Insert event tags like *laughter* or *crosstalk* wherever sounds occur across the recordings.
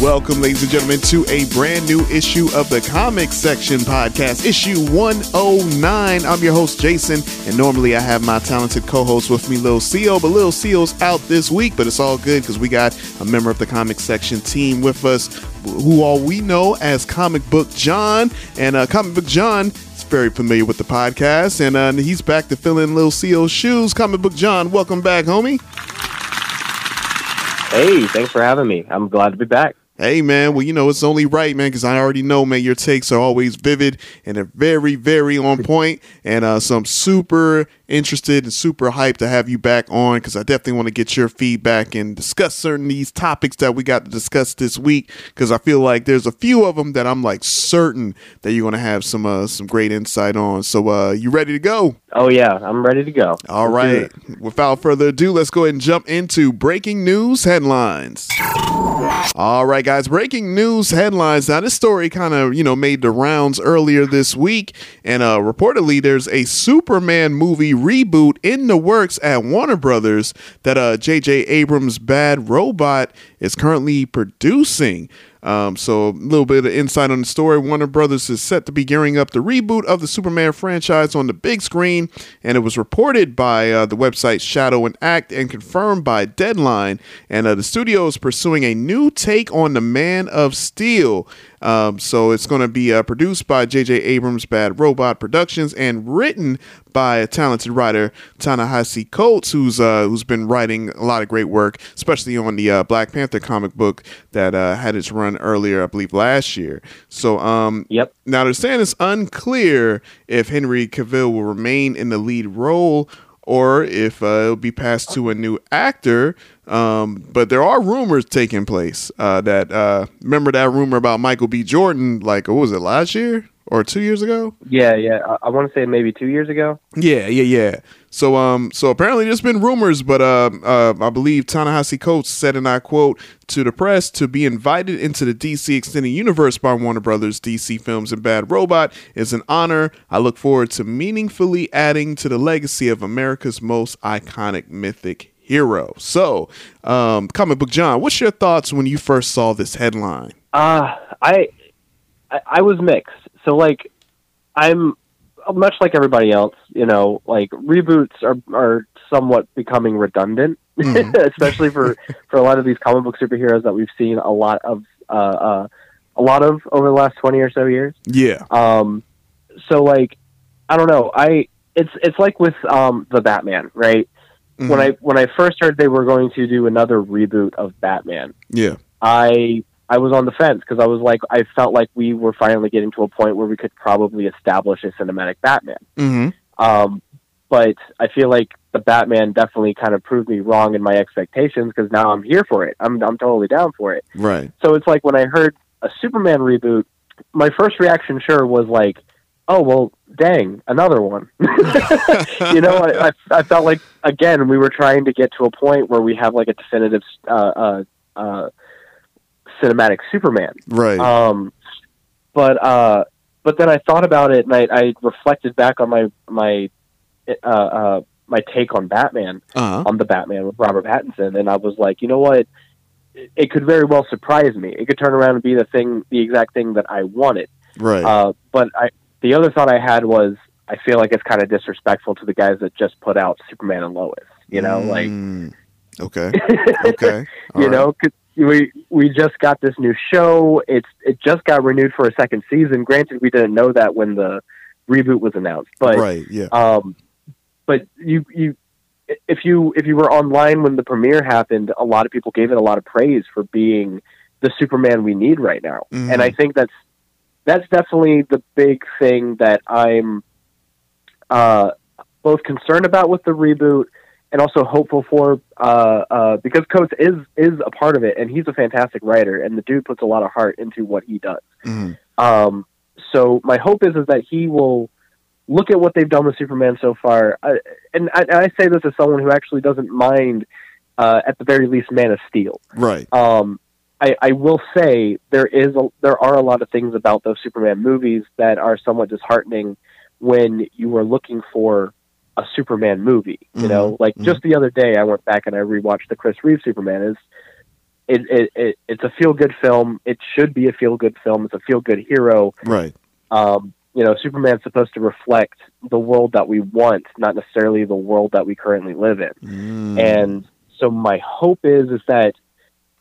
Welcome, ladies and gentlemen, to a brand new issue of the Comic Section Podcast, issue 109. I'm your host, Jason, and normally I have my talented co host with me, Lil Seal, but Lil Seal's out this week, but it's all good because we got a member of the Comic Section team with us who all we know as Comic Book John. And uh, Comic Book John is very familiar with the podcast, and uh, he's back to fill in Lil Seal's shoes. Comic Book John, welcome back, homie. Hey, thanks for having me. I'm glad to be back. Hey man, well you know it's only right, man, because I already know, man, your takes are always vivid and they're very, very on *laughs* point. And uh, so I'm super interested and super hyped to have you back on because I definitely want to get your feedback and discuss certain these topics that we got to discuss this week. Because I feel like there's a few of them that I'm like certain that you're gonna have some uh, some great insight on. So uh, you ready to go? Oh yeah, I'm ready to go. All right. Without further ado, let's go ahead and jump into breaking news headlines. All right, guys, breaking news headlines. Now, this story kind of, you know, made the rounds earlier this week, and uh, reportedly there's a Superman movie reboot in the works at Warner Brothers that uh, J.J. Abrams' Bad Robot is currently producing. Um, so a little bit of insight on the story. Warner Brothers is set to be gearing up the reboot of the Superman franchise on the big screen, and it was reported by uh, the website Shadow and Act and confirmed by Deadline. And uh, the studio is pursuing a new take on the Man of Steel. Um, so it's going to be uh, produced by J.J. Abrams' Bad Robot Productions and written by a talented writer Ta-Nehisi Coates, who's uh, who's been writing a lot of great work, especially on the uh, Black Panther comic book that uh, had its run earlier, I believe, last year. So, um, Yep. Now they're saying it's unclear if Henry Cavill will remain in the lead role or if uh, it'll be passed to a new actor. Um, but there are rumors taking place uh, that uh, remember that rumor about Michael B. Jordan, like what was it last year or two years ago? Yeah, yeah. I, I want to say maybe two years ago. Yeah, yeah, yeah. So, um, so apparently there's been rumors, but uh, uh, I believe Ta-Nehisi Coates said, and I quote to the press, to be invited into the DC Extended Universe by Warner Brothers, DC Films, and Bad Robot is an honor. I look forward to meaningfully adding to the legacy of America's most iconic mythic hero. So, um, comic book John, what's your thoughts when you first saw this headline? Uh, I, I I was mixed. So like, I'm much like everybody else. You know, like reboots are are somewhat becoming redundant, *laughs* especially for for a lot of these comic book superheroes that we've seen a lot of uh, uh a lot of over the last twenty or so years. Yeah, Um, so like, I don't know. I it's it's like with um the Batman, right? When Mhm. I when I first heard they were going to do another reboot of Batman, yeah, I I was on the fence because I was like I felt like we were finally getting to a point where we could probably establish a cinematic Batman. mm-hmm. Um, but I feel like the Batman definitely kind of proved me wrong in my expectations because now I'm here for it. I'm I'm totally down for it. right, So it's like when I heard a Superman reboot, my first reaction sure was like, "Oh well, dang, another one." *laughs* you know, I, I, I felt like again we were trying to get to a point where we have like a definitive uh, uh, uh, cinematic Superman. right, Um, but uh, but then I thought about it and I, I reflected back on my my uh, uh, my take on Batman uh-huh. on the Batman with Robert Pattinson, and I was like, you know what? It- It could very well surprise me. It could turn around and be the thing, the exact thing that I wanted. right, Uh, but I, the other thought I had was, I feel like it's kind of disrespectful to the guys that just put out Superman and Lois. You know, like Mm, okay, *laughs* okay, All you right. know, 'cause we we just got this new show. It's it just got renewed for a second season. Granted, we didn't know that when the reboot was announced, but right, yeah, um, but you you if you if you were online when the premiere happened, a lot of people gave it a lot of praise for being the Superman we need right now, Mhm. and I think that's that's definitely the big thing that I'm uh, both concerned about with the reboot and also hopeful for uh, uh, because Coates is is a part of it and he's a fantastic writer and the dude puts a lot of heart into what he does. Mhm. Um, so my hope is is that he will look at what they've done with Superman so far, uh, and, I, and I say this as someone who actually doesn't mind, uh, at the very least, Man of Steel. Right. Um, I, I will say there is a, there are a lot of things about those Superman movies that are somewhat disheartening when you are looking for a Superman movie. You know, like mhm. just the other day, I went back and I rewatched the Chris Reeve Superman. Is it, it, it it's a feel good film. It should be a feel good film. It's a feel good hero. Right. Um, you know, Superman's supposed to reflect the world that we want, not necessarily the world that we currently live in. Mm. And so my hope is is that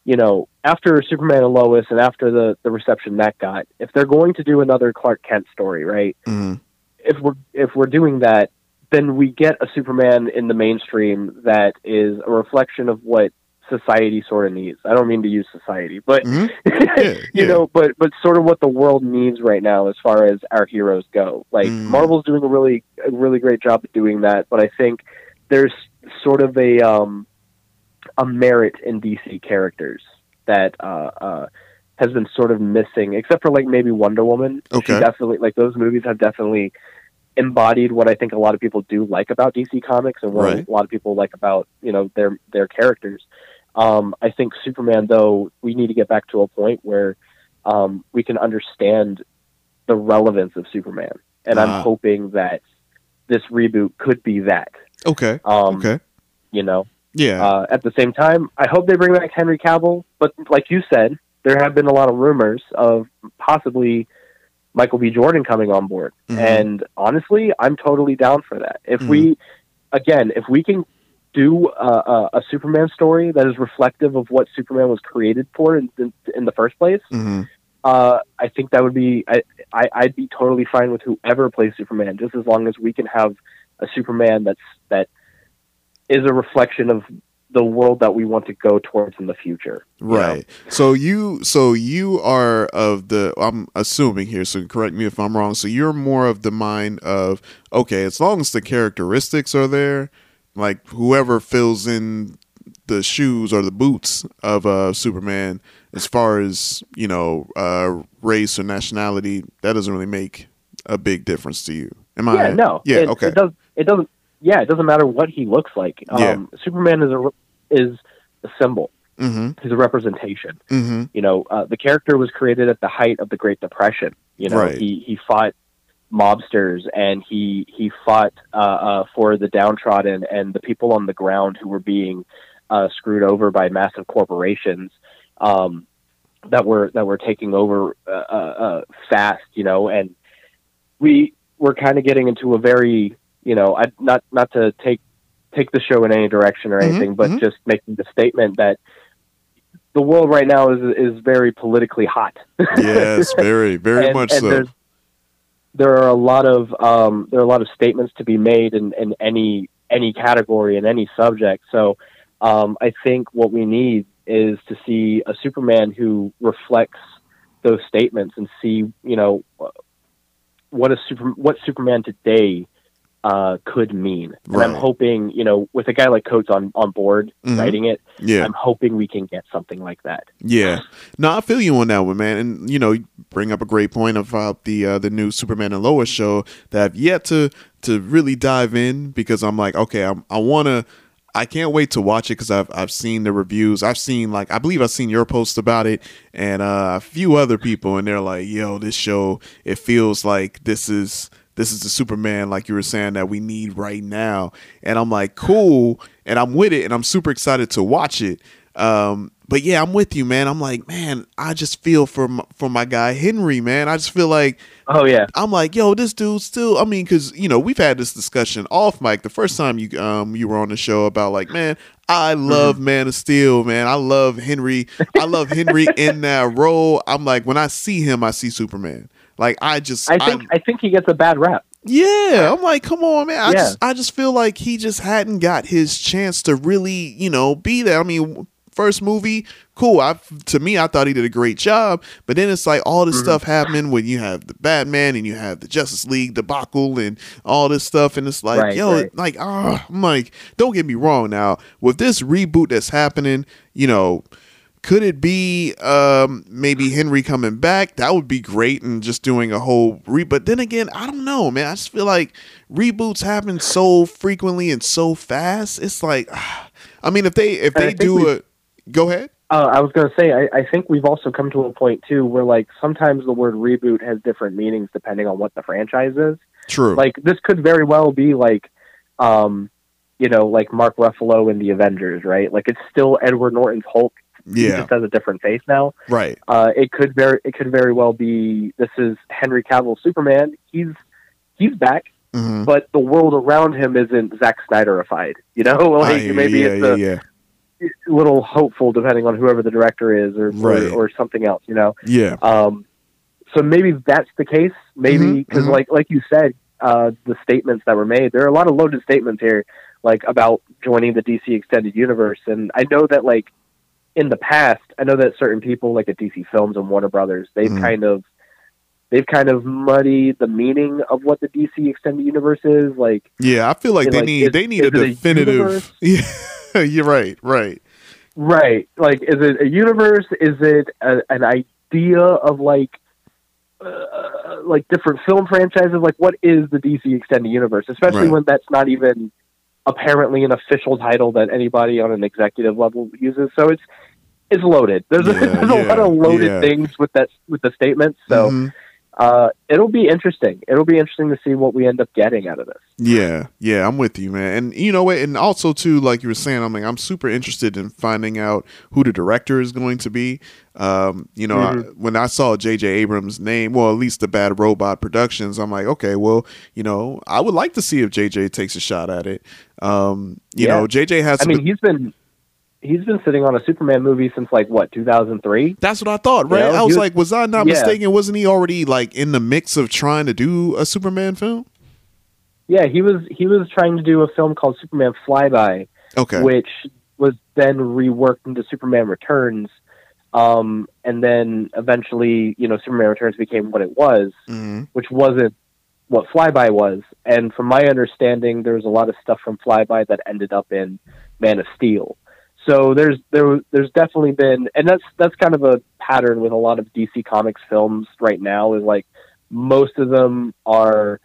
you know after Superman and Lois and after the the reception that got, if they're going to do another Clark Kent story, right? Mhm. If we're if we're doing that, then we get a Superman in the mainstream that is a reflection of what society sort of needs. I don't mean to use society, but *laughs* Mhm. Yeah, you yeah. know, but but sort of what the world needs right now as far as our heroes go. Like Mm. Marvel's doing a really a really great job of doing that, but I think there's sort of a um a merit in DC characters that uh uh has been sort of missing except for like maybe Wonder Woman. Okay. She definitely like those movies have definitely embodied what I think a lot of people do like about DC comics and what Right. a lot of people like about, you know, their their characters. Um, I think Superman, though, we need to get back to a point where um, we can understand the relevance of Superman, and Ah. I'm hoping that this reboot could be that. Okay. Um, Okay. You know, Yeah. uh, at the same time, I hope they bring back Henry Cavill, but like you said, there have been a lot of rumors of possibly Michael B. Jordan coming on board, Mhm. and honestly, I'm totally down for that. If Mhm. we, again, if we can do a, a, a Superman story that is reflective of what Superman was created for in, in, in the first place, Mhm. uh, I think that would be I, I I'd be totally fine with whoever plays Superman, just as long as we can have a Superman that's that is a reflection of the world that we want to go towards in the future. you know? Right. So you so you are of the I'm assuming here, so correct me if I'm wrong. So you're more of the mind of okay, as long as the characteristics are there, like whoever fills in the shoes or the boots of uh Superman as far as, you know, uh race or nationality, that doesn't really make a big difference to you. Am I Yeah, no. Yeah, it, okay. It does. It doesn't. Yeah, it doesn't matter what he looks like. Um, Yeah. Superman is a is a symbol. mhm. He's a representation. Mhm. You know, uh, the character was created at the height of the Great Depression. You know, Right. he he fought mobsters and he he fought uh, uh, for the downtrodden and the people on the ground who were being uh, screwed over by massive corporations um, that were that were taking over uh, uh, fast. You know, and we were kind of getting into a very you know I, not not to take take the show in any direction or Mhm, anything, but mhm. just making the statement that the world right now is is very politically hot. Yes, *laughs* very, very And- much and so. There are a lot of um, there are a lot of statements to be made in, in any any category in any subject. So um, I think what we need is to see a Superman who reflects those statements and see you know what a super what Superman today uh, could mean. And I'm hoping you know with a guy like Coates on on board Mhm. writing it, Yeah. I'm hoping we can get something like that. Yeah, no, I feel you on that one, man. And you know, you bring up a great point about the uh, the new Superman and Lois show that I've yet to to really dive in because I'm like, okay, I'm, I want to. I can't wait to watch it because I've I've seen the reviews. I've seen like I believe I've seen your post about it and uh, a few other people, and they're like, "Yo, this show it feels like this is this is the Superman like you were saying that we need right now." And I'm like, "Cool," and I'm with it, and I'm super excited to watch it. Um, but yeah, I'm with you, man. I'm like, man, I just feel for my, for my guy Henry, man. I just feel like Oh yeah, I'm like, yo, this dude still. I mean, because you know we've had this discussion off mic the first time you um you were on the show about like, man, I love Mm-hmm. Man of Steel, man. I love Henry. I love Henry *laughs* in that role. I'm like, when I see him, I see Superman. Like I just, I think I think he gets a bad rap. yeah, I'm like, come on, man. I Yeah. just I just feel like he just hadn't got his chance to really, you know, be there. I mean, first movie, cool. I to me, I thought he did a great job. But then it's like all this Mm-hmm. stuff happening when you have the Batman and you have the Justice League debacle and all this stuff, and it's like, Right, yo, right. like, ah, I'm like, don't get me wrong. Now with this reboot that's happening, you know. Could it be um, maybe Henry coming back? That would be great, and just doing a whole re. But then again, I don't know, man. I just feel like reboots happen so frequently and so fast. It's like, *sighs* I mean, if they if they do a, go ahead. Uh, I was going to say, I, I think we've also come to a point too where like sometimes the word reboot has different meanings depending on what the franchise is. True. Like this could very well be like, um, you know, like Mark Ruffalo in the Avengers, right? Like it's still Edward Norton's Hulk. He yeah. just has a different face now. Right. Uh, it could very it could very well be this is Henry Cavill Superman. He's he's back, hmm but the world around him isn't Zack Snyderified. You know, *laughs* like maybe yeah, it's yeah, a yeah, little hopeful depending on whoever the director is or Right. or, or something else. You know, yeah. um, so maybe that's the case. Maybe because, mhm. like like you said, uh, the statements that were made, there are a lot of loaded statements here, like about joining the DC extended universe. And I know that, like in the past, I know that certain people, like at DC Films and Warner Brothers, they've Mhm. kind of they've kind of muddied the meaning of what the DC extended universe is. Like, Yeah, I feel like they like, need is- they need a it a definitive. *laughs* Yeah, you're right. Right. right? Like, is it a universe? Is it a, an idea of like uh, like different film franchises. Like, what is the DC extended universe? Especially Right. when that's not even apparently an official title that anybody on an executive level uses. So it's it's loaded. There's, *laughs* a, Yeah, there's a lot of loaded yeah. things with that with the statement. So Mhm. Uh, it'll be interesting. It'll be interesting to see what we end up getting out of this. Yeah, yeah, I'm with you, man. And you know what? And also too, like you were saying, I'm like, I'm super interested in finding out who the director is going to be. Um, you know, I, when I saw J.J. Abrams' name, well, at least the Bad Robot Productions, I'm like, okay, well, you know, I would like to see if J.J. takes a shot at it. Um, you Yeah. know, J.J. has. I mean, he's been he's been sitting on a Superman movie since like what 2003. that's what I thought, right? You know, I was was- like, was I not Yeah. mistaken? Wasn't he already like in the mix of trying to do a Superman film? Yeah, he was he was trying to do a film called Superman Flyby, Okay, which was then reworked into Superman Returns. Um, and then eventually, you know, Superman Returns became what it was, Mhm. which wasn't what Flyby was. And from my understanding, there was a lot of stuff from Flyby that ended up in Man of Steel. So there's there there's definitely been, and that's that's kind of a pattern with a lot of DC Comics films right now. Is like most of them are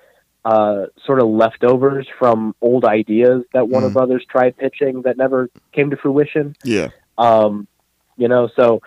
uh, sort of leftovers from old ideas that Warner Mhm. Brothers tried pitching that never came to fruition. yeah, Um, you know, so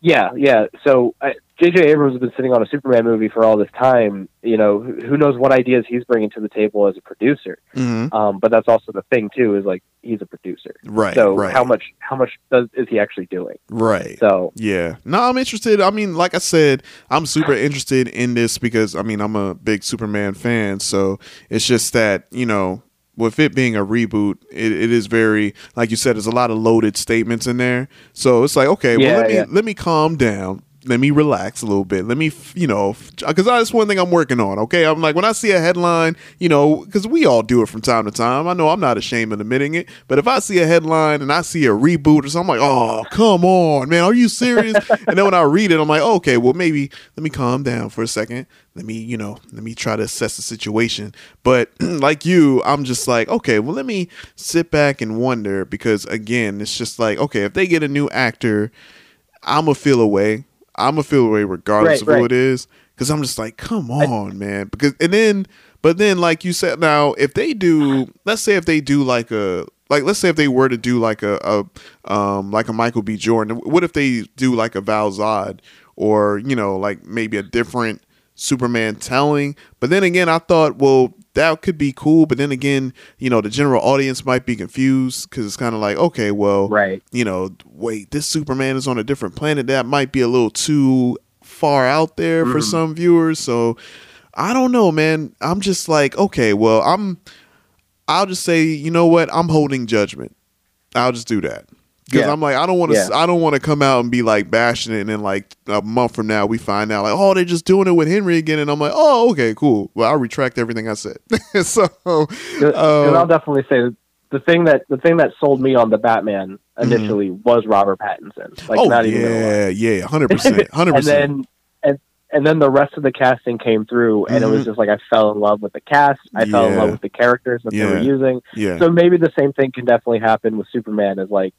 yeah, yeah. So uh, J.J. Abrams has been sitting on a Superman movie for all this time. You know, who, knows what ideas he's bringing to the table as a producer? hmm Um, but that's also the thing too is like he's a producer. right. so right, how much how much does is he actually doing? right. So Yeah. No, I'm interested. I mean, like I said, I'm super interested in this because I mean, I'm a big Superman fan, so it's just that, you know, with it being a reboot, it, it is very like you said, there's a lot of loaded statements in there. So it's like, okay, well let me yeah. let me calm down. Let me relax a little bit. Let me, you know, because that's one thing I'm working on. Okay, I'm like when I see a headline, you know, because we all do it from time to time. I know I'm not ashamed of admitting it, but if I see a headline and I see a reboot or something, I'm like, oh, come on, man, are you serious? *laughs* and then when I read it, I'm like, okay, well, maybe let me calm down for a second. Let me, you know, let me try to assess the situation. But *clears throat* like you, I'm just like, okay, well, let me sit back and wonder because again, it's just like, okay, if they get a new actor, I'm gonna feel away. I'm gonna feel away regardless Right, of who it is, because I'm just like, come on, man. Because and then, but then, like you said, now if they do, let's say if they do like a, like let's say if they were to do like a, a um, like a Michael B. Jordan, what if they do like a Val Zod or you know like maybe a different Superman telling? But then again, I thought, well, that could be cool. But then again, you know, the general audience might be confused because it's kind of like, okay, well, right. you know, wait, this Superman is on a different planet. That might be a little too far out there for mm-hmm. some viewers. So I don't know, man. I'm just like, okay, well, I'm I'll just say, you know what? I'm holding judgment. I'll just do that. Because Yeah. I'm like, I don't want to. Yeah. I don't want to come out and be like bashing it, and then like a month from now we find out like, oh, they're just doing it with Henry again, and I'm like, oh, okay, cool. Well, I'll retract everything I said. *laughs* so, and I'll um, definitely say the thing that the thing that sold me on the Batman initially was Robert Pattinson. Like Mm-hmm. oh not even yeah, yeah, *laughs* hundred percent, hundred and percent. then and and then the rest of the casting came through, and it was just like I fell in love with the cast. I fell in Mm-hmm. Love with the characters that they were using. Yeah, So maybe the same thing can definitely happen with Superman. Is like,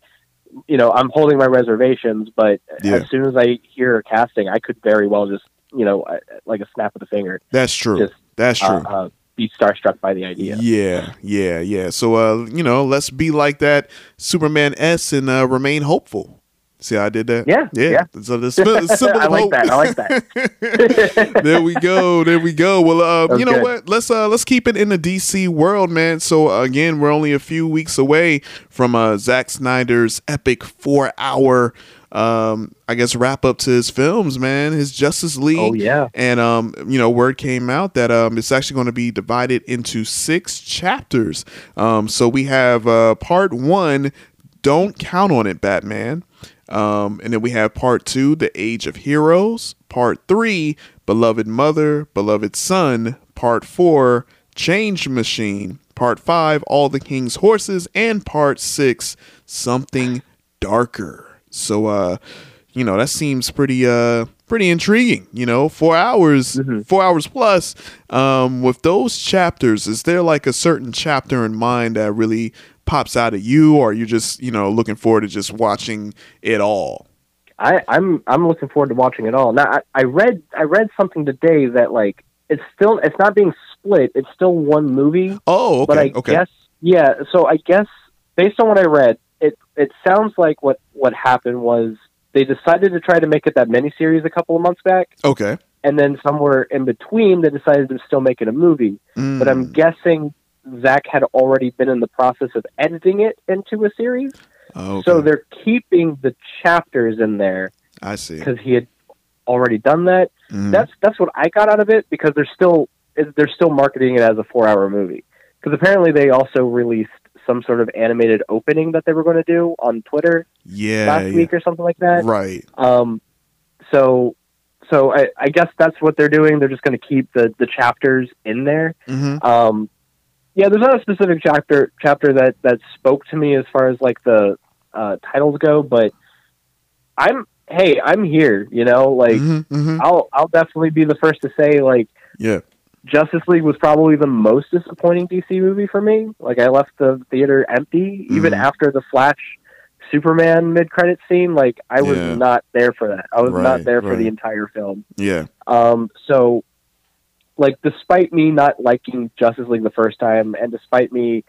you know, I'm holding my reservations, but Yeah. as soon as I hear a casting, I could very well just, you know, uh, like a snap of the finger, that's true. just That's true. uh, uh, be starstruck by the idea. Yeah, yeah, yeah. So, uh, you know, let's be like that Superman S and uh, remain hopeful. See how I did that? Yeah, yeah. yeah. So the symbol *laughs* symbol I like hope. that. I like that. *laughs* there we go. There we go. Well, uh, you know good. what? Let's uh, let's keep it in the DC world, man. So again, we're only a few weeks away from uh, Zack Snyder's epic four-hour, um, I guess, wrap up to his films, man. His Justice League. Oh, yeah. And um, you know, word came out that um, it's actually going to be divided into six chapters. Um, so we have uh, part one. Don't count on it, Batman. Um, and then we have part two, The Age of Heroes. Part three, Beloved Mother, Beloved Son. Part four, Change Machine. Part five, All the King's Horses. And part six, Something Darker. So, uh, you know, that seems pretty, uh, pretty intriguing. You know, four hours, four hours plus. Um, with those chapters, is there like a certain chapter in mind that really pops out at you, or are you just, you know, looking forward to just watching it all? I, I'm I'm looking forward to watching it all. Now I, I read I read something today that like it's still it's not being split. It's still one movie. Oh, okay, but I okay. guess yeah. So I guess based on what I read, it it sounds like what what happened was they decided to try to make it that miniseries a couple of months back, Okay. and then somewhere in between they decided to still make it a movie. But I'm Mm, guessing Zack had already been in the process of editing it into a series, okay. so they're keeping the chapters in there I see. because he had already done that. Mhm. That's that's what I got out of it because they're still they're still marketing it as a four hour movie because apparently they also released some sort of animated opening that they were going to do on Twitter yeah, last yeah. week or something like that. right. Um, so so I, I guess that's what they're doing. They're just going to keep the the chapters in there. hmm Um, yeah, there's not a specific chapter chapter that that spoke to me as far as like the uh, titles go, but I'm hey, I'm here. You know, like. hmm hmm I'll I'll definitely be the first to say like Yeah. Justice League was probably the most disappointing DC movie for me. Like I left the theater empty even Mhm. after the Flash Superman mid credit scene. Like I was Yeah. not there for that. I was Right, not there for the entire film. Yeah. Um so like despite me not liking Justice League the first time and despite me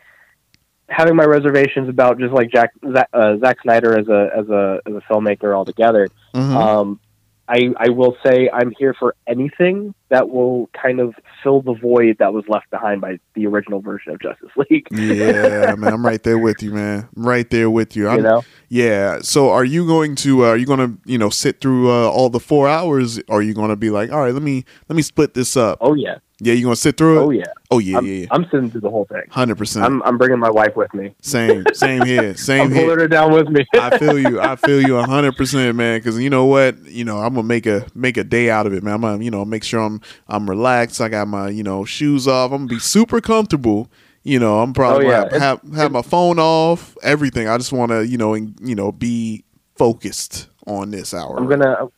having my reservations about just like Jack Zack, uh, Zack Snyder as a as a as a filmmaker altogether Mhm. um, I, I will say I'm here for anything that will kind of fill the void that was left behind by the original version of Justice League. yeah, man, I'm right there with you, man. I'm right there with you. I'm, you know, Yeah. So, are you going to? Uh, are you going to, you know, sit through uh, all the four hours? Or are you going to be like, all right, let me let me split this up? oh yeah, Yeah, you going to sit through it? oh yeah, Oh yeah, I'm, yeah, yeah. I'm sitting through the whole thing. Hundred percent. I'm I'm bringing my wife with me. Same, *laughs* same here, I'm same pulling here. her down with me. I feel you. I feel you hundred percent, man. Because you know what, you know, I'm gonna make a make a day out of it, man. I'm gonna, you know, make sure I'm I'm relaxed. I got my, you know, shoes off. I'm gonna be super comfortable. You know, I'm probably Oh, yeah. gonna have, have have my phone off, everything. I just want to, you know, and, you know, be focused on this hour. I'm gonna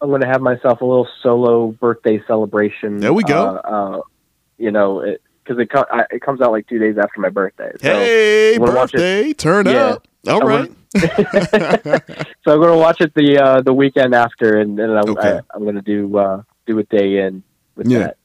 I'm gonna have myself a little solo birthday celebration. There we go. Uh, uh, you know, because it co- I, it comes out like two days after my birthday. So, Hey, it? birthday, turn Yeah. up. All I right. *laughs* so I'm gonna watch it the uh, the weekend after, and, and I'm Okay. I, I'm gonna do uh, do a day in with Yeah. that.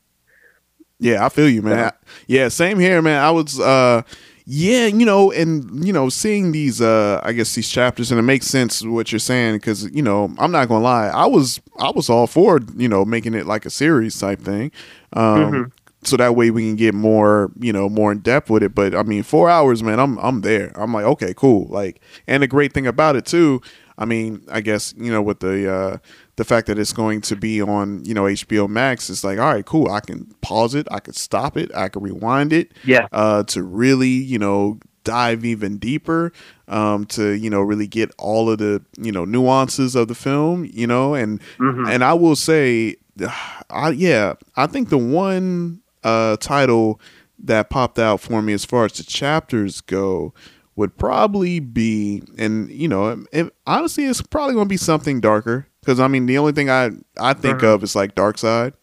Yeah, I feel you, man. Yeah. Yeah, same here, man. I was uh yeah, you know, and you know, seeing these uh I guess these chapters and it makes sense what you're saying cuz you know, I'm not going to lie. I was I was all for, you know, making it like a series type thing. Um Mhm. so that way we can get more, you know, more in depth with it, but I mean, 4 hours, man, I'm I'm there. I'm like, okay, cool. Like and the great thing about it too, I mean, I guess, you know, with the uh the fact that it's going to be on, you know, HBO Max, it's like, all right, cool. I can pause it, I could stop it, I could rewind it, Yeah. uh, to really, you know, dive even deeper, um, to you know, really get all of the, you know, nuances of the film, you know, and Mhm. and I will say, *sighs* I yeah, I think the one uh title that popped out for me as far as the chapters go would probably be, and you know, it, it, honestly, it's probably going to be something darker. Because I mean, the only thing I I think of is like Darkseid.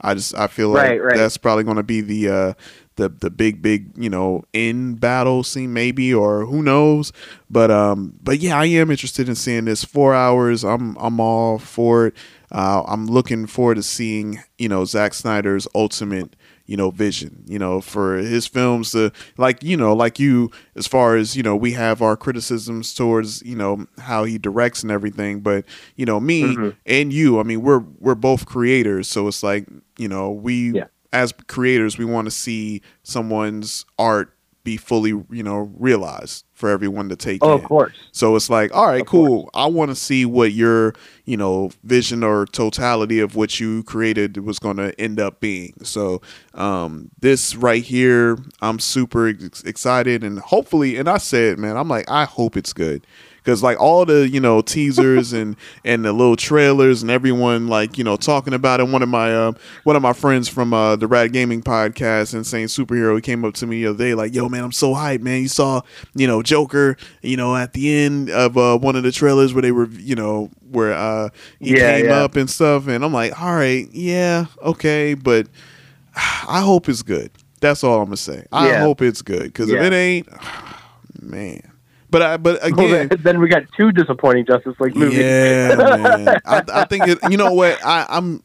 I just I feel like Right, right. that's probably going to be the uh the the big big you know in battle scene maybe or who knows but um but yeah I am interested in seeing this four hours I'm I'm all for it uh, I'm looking forward to seeing you know Zack Snyder's ultimate you know vision you know for his films to like you know like you as far as you know we have our criticisms towards you know how he directs and everything but you know me mm-hmm. and you I mean we're we're both creators so it's like you know we Yeah. as creators we want to see someone's art be fully you know realized for everyone to take Oh, in. of course. So it's like, all right, cool. I want to see what your, you know, vision or totality of what you created was going to end up being. So um, this right here, I'm super ex- excited and hopefully, and I said, man, I'm like, I hope it's good. Because like all the you know teasers and and the little trailers and everyone like you know talking about it. One of my uh, one of my friends from uh, the Rad Gaming podcast, Insane Superhero, he came up to me the other day like, "Yo, man, I'm so hyped, man. You saw you know Joker, you know at the end of uh, one of the trailers where they were you know where uh, he Yeah, came yeah. up and stuff, and I'm like, all right, yeah, okay, but *sighs* I hope it's good. That's all I'm gonna say. I Yeah. hope it's good because if it ain't, *sighs* man. But I, but again, then, then we got two disappointing Justice League movies. yeah, man. I, I think it. You know what? I, I'm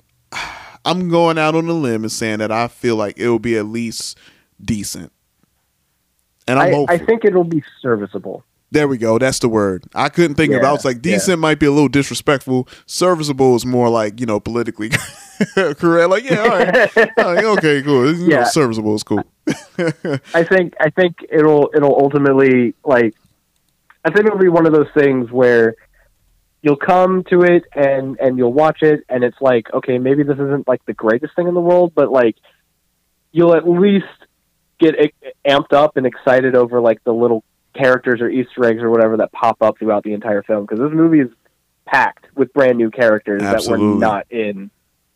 I'm going out on a limb and saying that I feel like it will be at least decent. And I'm I, hopeful. I think it'll be serviceable. there we go. That's the word. I couldn't think of. it. I was like, yeah. decent might be a little disrespectful. Serviceable is more like you know politically *laughs* correct. Like yeah, all right, All right, okay, cool. You know, Yeah. serviceable is cool. I think I think it'll it'll ultimately like I think it'll be one of those things where you'll come to it and and you'll watch it and it's like okay maybe this isn't like the greatest thing in the world but like you'll at least get amped up and excited over like the little characters or Easter eggs or whatever that pop up throughout the entire film because this movie is packed with brand new characters that were not in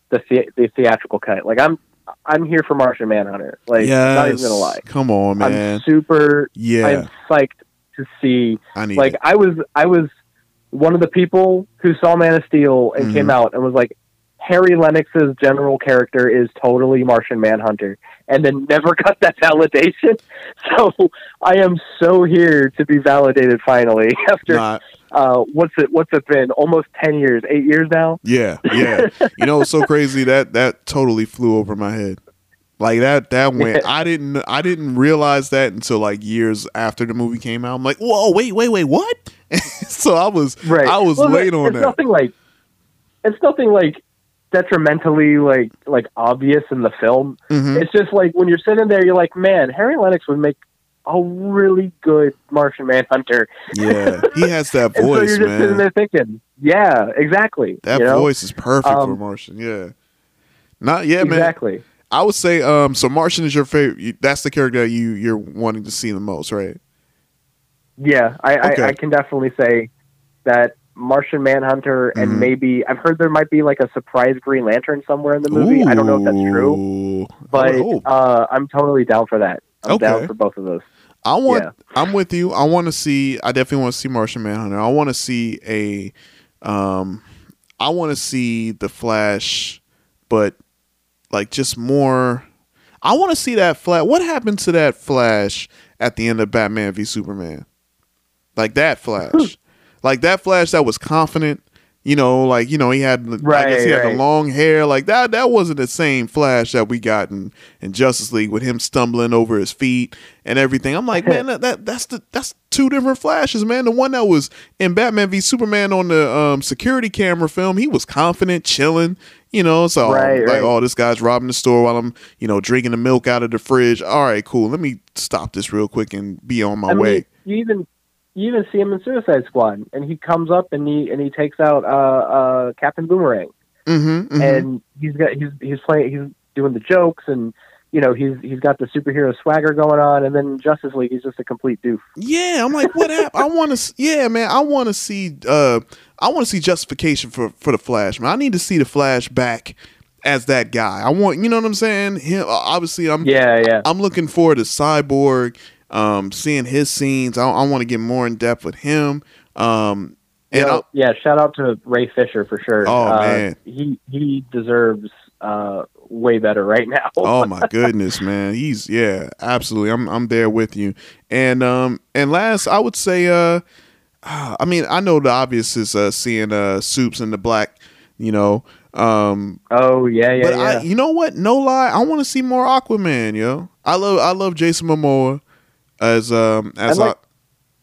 the the, the theatrical cut. Like I'm I'm here for Martian Manhunter. Like not even gonna lie. Come on, man. I'm super. yeah, I'm psyched to see. I need Like it. I was, I was one of the people who saw Man of Steel and Mhm. came out and was like, Harry Lennix's general character is totally Martian Manhunter, and then never *laughs* got that validation. *laughs* So I am so here to be validated finally *laughs* after Nah, uh, what's it? What's it been? Almost ten years, eight years now. Yeah, yeah. you know, it's so crazy that that totally flew over my head. Like that that went. *laughs* I didn't I didn't realize that until like years after the movie came out. I'm like, whoa, wait, wait, wait, what? *laughs* so I was Right. I was Well, late on that. Nothing like it's nothing like detrimentally like like obvious in the film. Mhm. It's just like when you're sitting there, you're like, man, Harry Lennix would make a really good Martian Manhunter. Yeah, he has that *laughs* And so voice, you're just sitting there thinking, yeah, exactly. That you know? voice is perfect for Um, Martian. Yeah. Not yet, man. exactly. I would say, um, so Martian is your favorite. That's the character that you you're wanting to see the most, right? Yeah, I, Okay. I, I can definitely say that Martian Manhunter and Mhm. maybe I've heard there might be like a surprise Green Lantern somewhere in the movie. I don't know if that's true, but uh, I'm totally down for that. I'm Okay. down for both of those. I want. Yeah. I'm with you. I want to see. I definitely want to see Martian Manhunter. I want to see a. Um, I want to see the Flash, but like just more. I want to see that Flash. What happened to that Flash at the end of Batman v Superman? Like that Flash, *laughs* like that Flash that was confident. You know, like you know, he had. right, I guess he Right, had the long hair. Like that. That wasn't the same Flash that we got in, in Justice League with him stumbling over his feet and everything. I'm like, man, *laughs* that, that that's the that's two different Flashes, man. The one that was in Batman v Superman on the um, security camera film, he was confident, chilling. You know, so Right, like, right. oh, this guy's robbing the store while I'm, you know, drinking the milk out of the fridge. All right, cool. Let me stop this real quick and be on my I mean, way. you even you even see him in Suicide Squad, and he comes up and he and he takes out uh, uh, Captain Boomerang, Mm-hmm, and he's got he's he's playing he's doing the jokes, and you know he's he's got the superhero swagger going on, and then Justice League he's just a complete doof. Yeah, I'm like, what happened? I want to. Yeah, man, I want to see. Uh, I want to see justification for for the Flash. Man, I need to see the Flash back as that guy. I want, you know what I'm saying? Him, obviously, I'm Yeah, yeah. I'm looking forward to Cyborg, um, seeing his scenes. I, I want to get more in depth with him. Um, and yeah, shout out to Ray Fisher for sure. Oh, Uh, man. he he deserves uh, way better right *laughs* now. oh my goodness, man, he's yeah, absolutely. I'm I'm there with you. And um, and last, I would say, uh, I mean, I know the obvious is uh, seeing uh, Supes in the Black, you know. Um, oh yeah, yeah, but yeah. I, you know what? No lie, I want to see more Aquaman, yo. I love, I love Jason Momoa as um as like-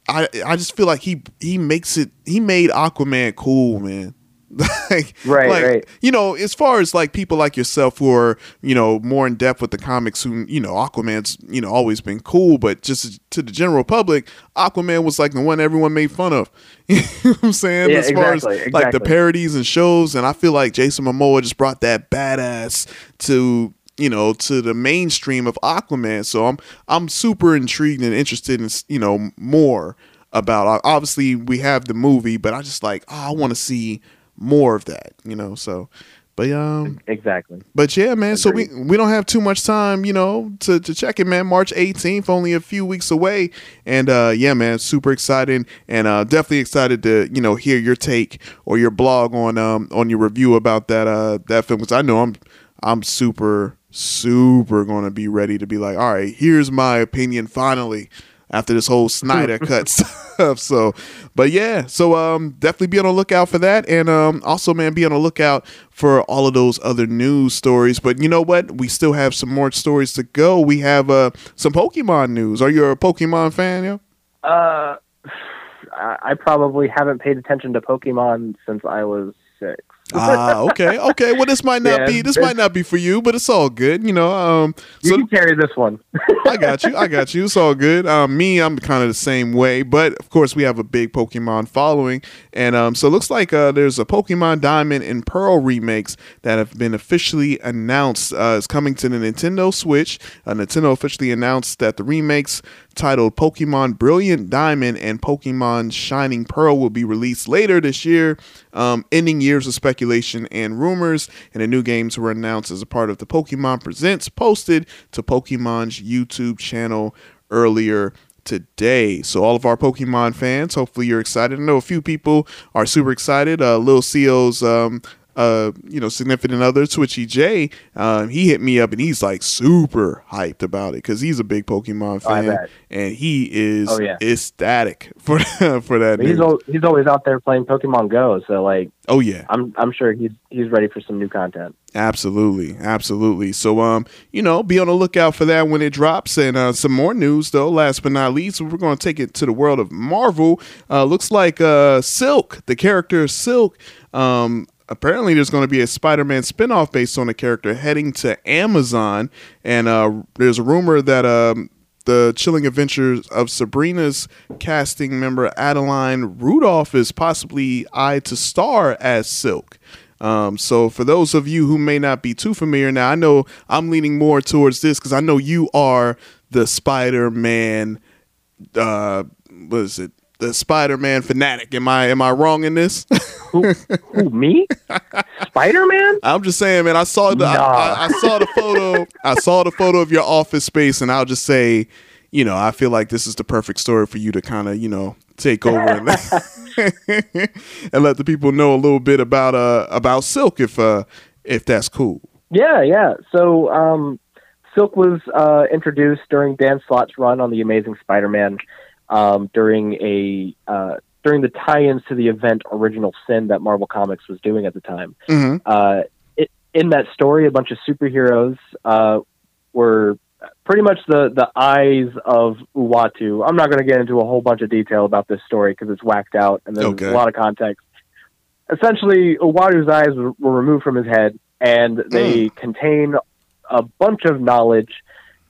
I, I, I just feel like he he makes it. He made Aquaman cool, man. *laughs* like, Right, like, right. You know, as far as like people like yourself who are you know more in depth with the comics, who you know Aquaman's you know always been cool, but just to the general public, Aquaman was like the one everyone made fun of. *laughs* You know what I'm saying? Yeah, as far exactly, as like the parodies and shows, and I feel like Jason Momoa just brought that badass to you know to the mainstream of Aquaman. So I'm I'm super intrigued and interested in you know more about. Obviously, we have the movie, but I just like oh, I want to see more of that. You know, so. But um, exactly. but yeah, man. So we we don't have too much time, you know, to, to check it, man. March 18th, only a few weeks away, and uh, yeah, man, super excited, and uh, definitely excited to you know hear your take or your blog on um on your review about that uh that film because I know I'm I'm super super gonna be ready to be like, all right, here's my opinion finally after this whole Snyder *laughs* cut *laughs* stuff. So, but yeah, so um, definitely be on the lookout for that, and um, also man, be on the lookout for all of those other news stories. But you know what? We still have some more stories to go. We have uh some Pokemon news. Are you a Pokemon fan, yo? Uh, *sighs* I I probably haven't paid attention to Pokemon since I was six. Ah, okay, okay. Well, this might not Yeah, be this might not be for you, but it's all good. You know, um, You so can carry this one. I got you. I got you. It's all good. Um, me, I'm kind of the same way, but of course, we have a big Pokemon following, and um, so it looks like uh, there's a Pokemon Diamond and Pearl remakes that have been officially announced. Uh, it's coming to the Nintendo Switch. Uh, Nintendo officially announced that the remakes titled Pokemon Brilliant Diamond and Pokemon Shining Pearl will be released later this year, um, ending years of speculation and rumors. And the new games were announced as a part of the Pokemon Presents posted to Pokemon's YouTube channel earlier today. So all of our Pokemon fans, hopefully you're excited. I know a few people are super excited. Uh, Lil um, uh, you know, significant other, Twitchy J, um, he hit me up and he's like super hyped about it because he's a big Pokemon Oh, fan bet. and he is Oh, yeah. ecstatic *laughs* for for that. he's al- he's always out there playing Pokemon Go, so like oh yeah, I'm I'm sure he's he's ready for some new content. Absolutely, absolutely. So, um, you know, be on the lookout for that when it drops. And uh, some more news, though. Last but not least, we're going to take it to the world of Marvel. Uh, looks like uh, Silk, the character Silk. Um, apparently, there's going to be a Spider-Man spinoff based on the character heading to Amazon. And uh, there's a rumor that um, the chilling adventures of Sabrina's casting member Adeline Rudolph is possibly eyed to star as Silk. Um, so for those of you who may not be too familiar now, I know I'm leaning more towards this because I know you are the Spider-Man. Uh, what is it? The Spider-Man fanatic. Am I am I wrong in this? Who, who me? *laughs* Spider Man? I'm just saying, man. I saw the I, I, I saw the photo. I saw the photo of your office space, and I'll just say, you know, I feel like this is the perfect story for you to kind of, you know, take over and, *laughs* and let the people know a little bit about uh about Silk, if uh if that's cool. Yeah, yeah. So um, Silk was uh, introduced during Dan Slott's run on the Amazing Spider-Man um, during a uh, during the tie-ins to the event Original Sin that Marvel Comics was doing at the time. Mm-hmm. Uh, it, in that story, a bunch of superheroes uh, were pretty much the the eyes of Uatu. I'm not going to get into a whole bunch of detail about this story because it's whacked out and there's Okay. a lot of context. Essentially, Uatu's eyes were, were removed from his head, and they contain a bunch of knowledge,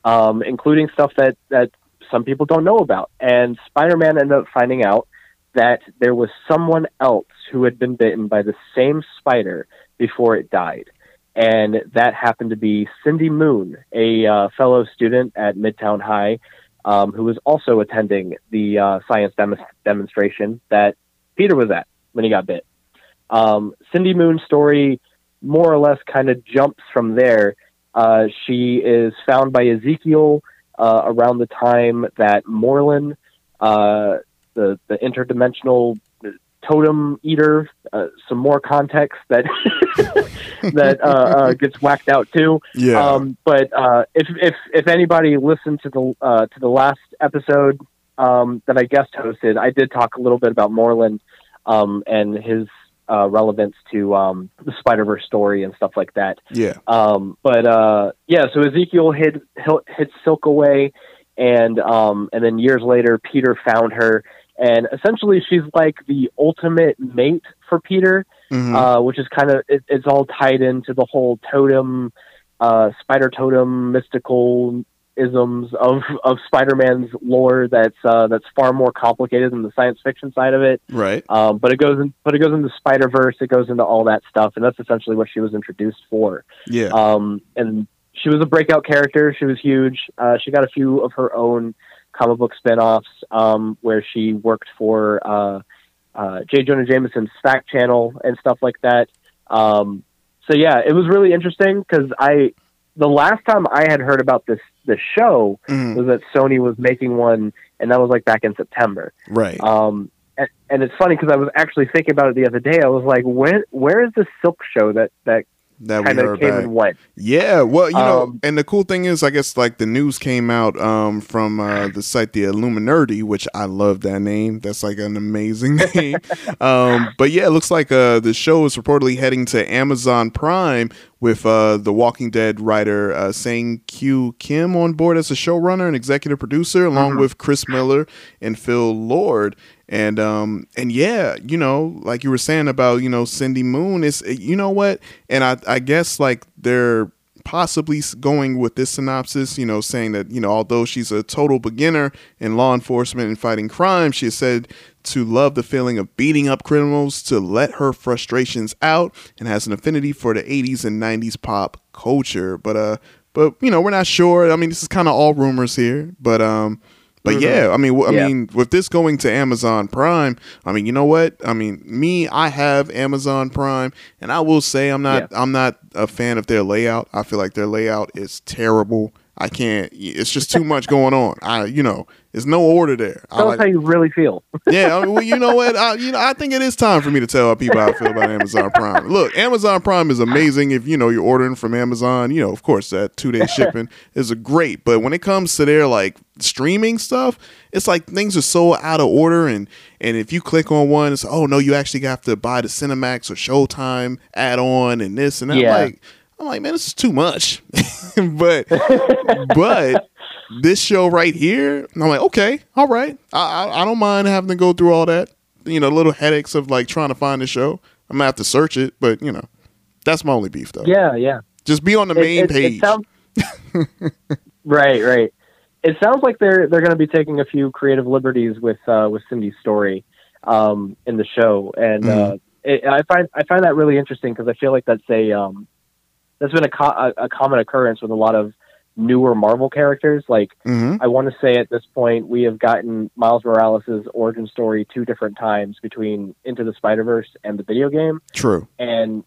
um, including stuff that that some people don't know about. And Spider-Man ended up finding out that there was someone else who had been bitten by the same spider before it died. And that happened to be Cindy Moon, a uh, fellow student at Midtown High, um, who was also attending the uh, science dem- demonstration that Peter was at when he got bit. Um, Cindy Moon's story more or less kind of jumps from there. Uh, she is found by Ezekiel uh, around the time that Morlun, uh, the the interdimensional totem eater, uh, some more context that *laughs* that uh, uh, gets whacked out too. Yeah. Um, but uh, if if if anybody listened to the uh, to the last episode um, that I guest hosted, I did talk a little bit about Morlun um, and his uh, relevance to um, the Spider Verse story and stuff like that. Yeah. Um, but uh, yeah, so Ezekiel hid hid Silk away, and um, and then years later, Peter found her, and essentially she's like the ultimate mate for Peter, Mhm. uh, which is kind of it, it's all tied into the whole totem, uh, spider totem mystical isms of of Spider-Man's lore. That's uh, that's far more complicated than the science fiction side of it. right. Um, but it goes in, but it goes into Spider Verse. It goes into all that stuff, and that's essentially what she was introduced for. Yeah. Um, and she was a breakout character. She was huge. Uh, she got a few of her own comic book spin-offs um, where she worked for uh, uh, J. Jonah Jameson's Fact Channel and stuff like that. Um, so yeah, it was really interesting because I the last time I had heard about this this show Mhm. was that Sony was making one, and that was like back in September. Right. Um, and, and it's funny because I was actually thinking about it the other day. I was like, when where is the Silk show that that that we heard came back. and went? Yeah, well, you know, Um, and the cool thing is, I guess, like the news came out um, from uh, the site The Illuminerdi, which I love that name. That's like an amazing *laughs* name. um, but yeah, it looks like uh, the show is reportedly heading to Amazon Prime with uh, the Walking Dead writer uh, Sang Kyu Kim on board as a showrunner and executive producer, along with Chris Miller and Phil Lord. And um and yeah, you know, like you were saying about you know Cindy Moon, is you know what, and I I guess like they're possibly going with this synopsis, you know, saying that, you know, although she's a total beginner in law enforcement and fighting crime, she is said to love the feeling of beating up criminals, to let her frustrations out, and has an affinity for the 80s and 90s pop culture. But, uh, but, you know, we're not sure. I mean, this is kind of all rumors here, but, um, but yeah, I mean, w- I Yeah. mean, with this going to Amazon Prime, I mean, you know what? I mean, me, I have Amazon Prime, and I will say I'm not, I'm not a fan of their layout. I feel like their layout is terrible. I can't. It's just *laughs* too much going on. I, you know, there's no order there. I Tell like- us how you really feel. *laughs* yeah, I mean, well, you know what? I, you know, I think it is time for me to tell people how I feel about Amazon Prime. Look, Amazon Prime is amazing if you know you're ordering from Amazon. You know, of course, that two day *laughs* shipping is a great. But when it comes to their like streaming stuff, it's like things are so out of order. And and if you click on one, it's oh no, you actually have to buy the Cinemax or Showtime add on and this and that. Yeah. Like, I'm like, man, this is too much. *laughs* but but this show right here, I'm like, okay, all right. I, I I don't mind having to go through all that. You know, little headaches of like trying to find the show. I'm gonna have to search it, but you know, that's my only beef though. Yeah, yeah. Just be on the It- main it- it page. sounds- *laughs* right, right. It sounds like they're they're going to be taking a few creative liberties with uh, with Cindy's story um, in the show, and Mm-hmm. uh, it, I find I find that really interesting because I feel like that's a um, that's been a, co- a, common occurrence with a lot of newer Marvel characters. Like hmm I want to say at this point we have gotten Miles Morales' origin story two different times between Into the Spider Verse and the video game True. and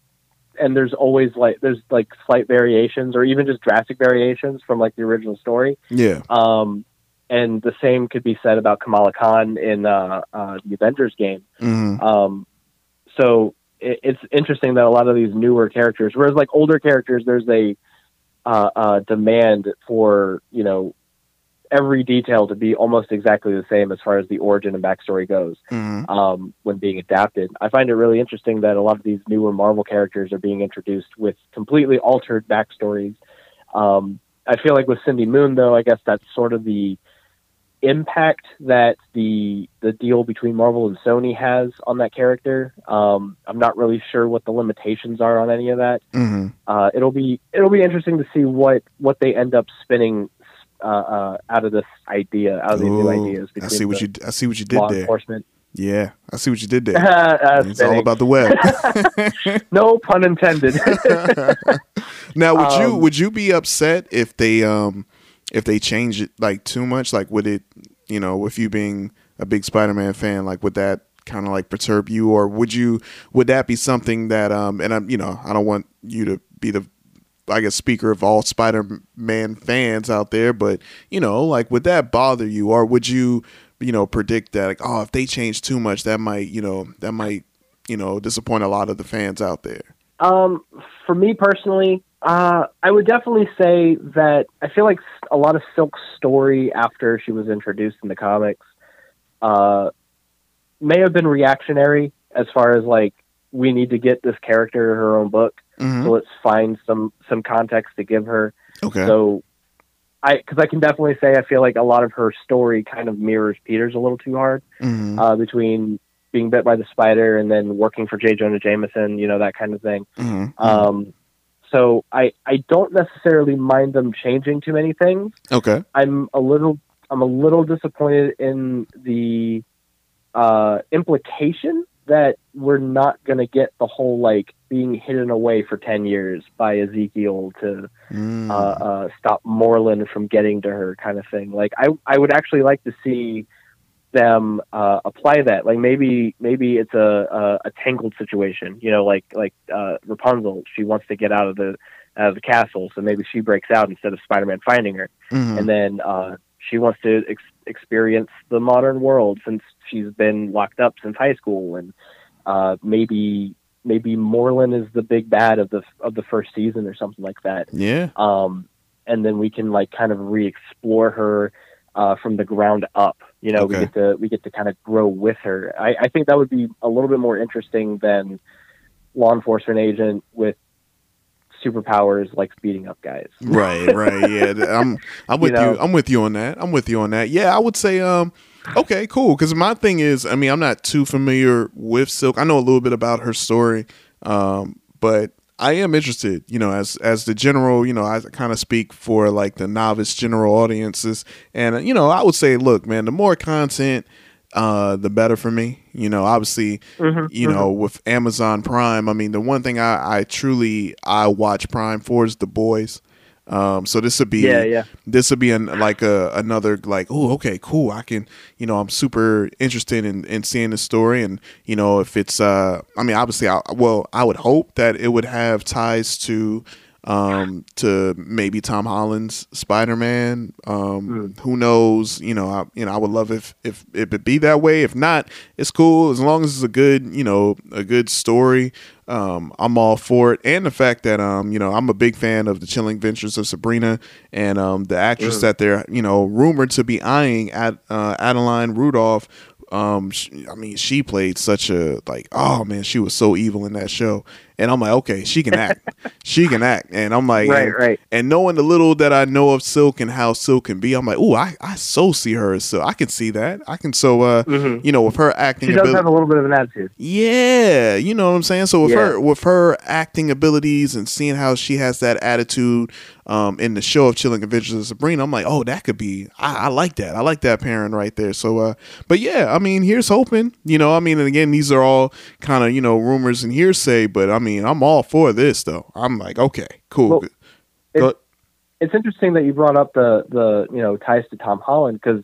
and there's always like there's like slight variations or even just drastic variations from like the original story. Yeah. Um, and the same could be said about Kamala Khan in uh, uh, the Avengers game. hmm Um, so it, it's interesting that a lot of these newer characters, whereas like older characters, there's a uh, uh, demand for you know every detail to be almost exactly the same as far as the origin and backstory goes hmm um, when being adapted. I find it really interesting that a lot of these newer Marvel characters are being introduced with completely altered backstories. Um, I feel like with Cindy Moon, though, I guess that's sort of the impact that the the deal between Marvel and Sony has on that character. Um, I'm not really sure what the limitations are on any of that. hmm Uh, it'll be it'll be interesting to see what what they end up spinning uh, uh, out of this idea, out of these new ideas. I see what you I see what you did law there. enforcement. Yeah, I see what you did there. *laughs* Uh, it's all about the web. *laughs* no pun intended. *laughs* now, would you Um, would you be upset if they um if they change it like too much? Like, would it you know with you being a big Spider Man fan, like would that kind of like perturb you, or would you would that be something that um and I'm you know I don't want you to be the I guess speaker of all Spider-Man fans out there, but you know like would that bother you, or would you you know predict that like oh if they change too much that might you know that might you know disappoint a lot of the fans out there. Um, for me personally, uh, I would definitely say that I feel like a lot of Silk's story after she was introduced in the comics uh, may have been reactionary as far as like we need to get this character her own book, Mhm. so let's find some some context to give her. Okay. So, I because I can definitely say I feel like a lot of her story kind of mirrors Peter's a little too hard Mhm. uh, between being bit by the spider and then working for J. Jonah Jameson, you know that kind of thing. Mhm. Um, so I I don't necessarily mind them changing too many things. okay. I'm a little I'm a little disappointed in the uh, implication that we're not going to get the whole like being hidden away for ten years by Ezekiel to Mm. uh, uh, stop Morlun from getting to her kind of thing. Like I I would actually like to see them uh, apply that. Like maybe maybe it's a, a a tangled situation. You know, like like uh, Rapunzel, she wants to get out of the out of the castle, so maybe she breaks out instead of Spider-Man finding her, Mhm. and then uh, she wants to ex- experience the modern world since she's been locked up since high school, and uh, maybe maybe Morlun is the big bad of the of the first season or something like that yeah. um, and then we can like kind of re-explore her uh, from the ground up. You know, we get to we get to kind of grow with her. I, I think that would be a little bit more interesting than law enforcement agent with superpowers like speeding up guys. Right, right. Yeah, *laughs* I'm I'm with you, know? I'm with you on that. I'm with you on that. Yeah, I would say um okay, cool cuz my thing is, I mean, I'm not too familiar with Silk. I know a little bit about her story. Um but I am interested, you know, as as the general, you know, I kind of speak for like the novice general audiences. And you know, I would say look, man, the more content uh the better for me. You know obviously Mm-hmm, you know with amazon prime i mean the one thing i i truly i watch prime for is the boys um so this would be Yeah, yeah. this would be an, like a another like oh okay cool i can you know i'm super interested in in seeing the story and you know if it's uh i mean obviously I, well i would hope that it would have ties to um to maybe tom holland's spider-man. Um who knows? You know I, you know i would love if if if it be that way. If not it's cool. As long as it's a good you know a good story um, I'm all for it, and the fact that um, you know I'm a big fan of the Chilling Adventures of Sabrina, and um, the actress that they're you know rumored to be eyeing at uh, Adeline Rudolph. Um, sh I mean, she played such a like, oh man, she was so evil in that show, and I'm like, okay, she can act, *laughs* she can act, and I'm like, Right, and, right. and knowing the little that I know of Silk and how Silk can be, I'm like, oh, I, I so see her as Silk. I can see that. I can so uh, you know, with her acting Mm-hmm. She does ability, have a little bit of an attitude. yeah, you know what I'm saying. So with Yeah. her with her acting abilities and seeing how she has that attitude um, in the show of Chilling Adventures of Sabrina, I'm like, oh, that could be. I, I like that. I like that pairing right there. So, uh, but yeah, I mean, here's hoping. You know, I mean, and again, these are all kind of you know rumors and hearsay, but I mean, I'm all for this though. I'm like, okay, cool. Well, Go- it- It's interesting that you brought up the the you know ties to Tom Holland because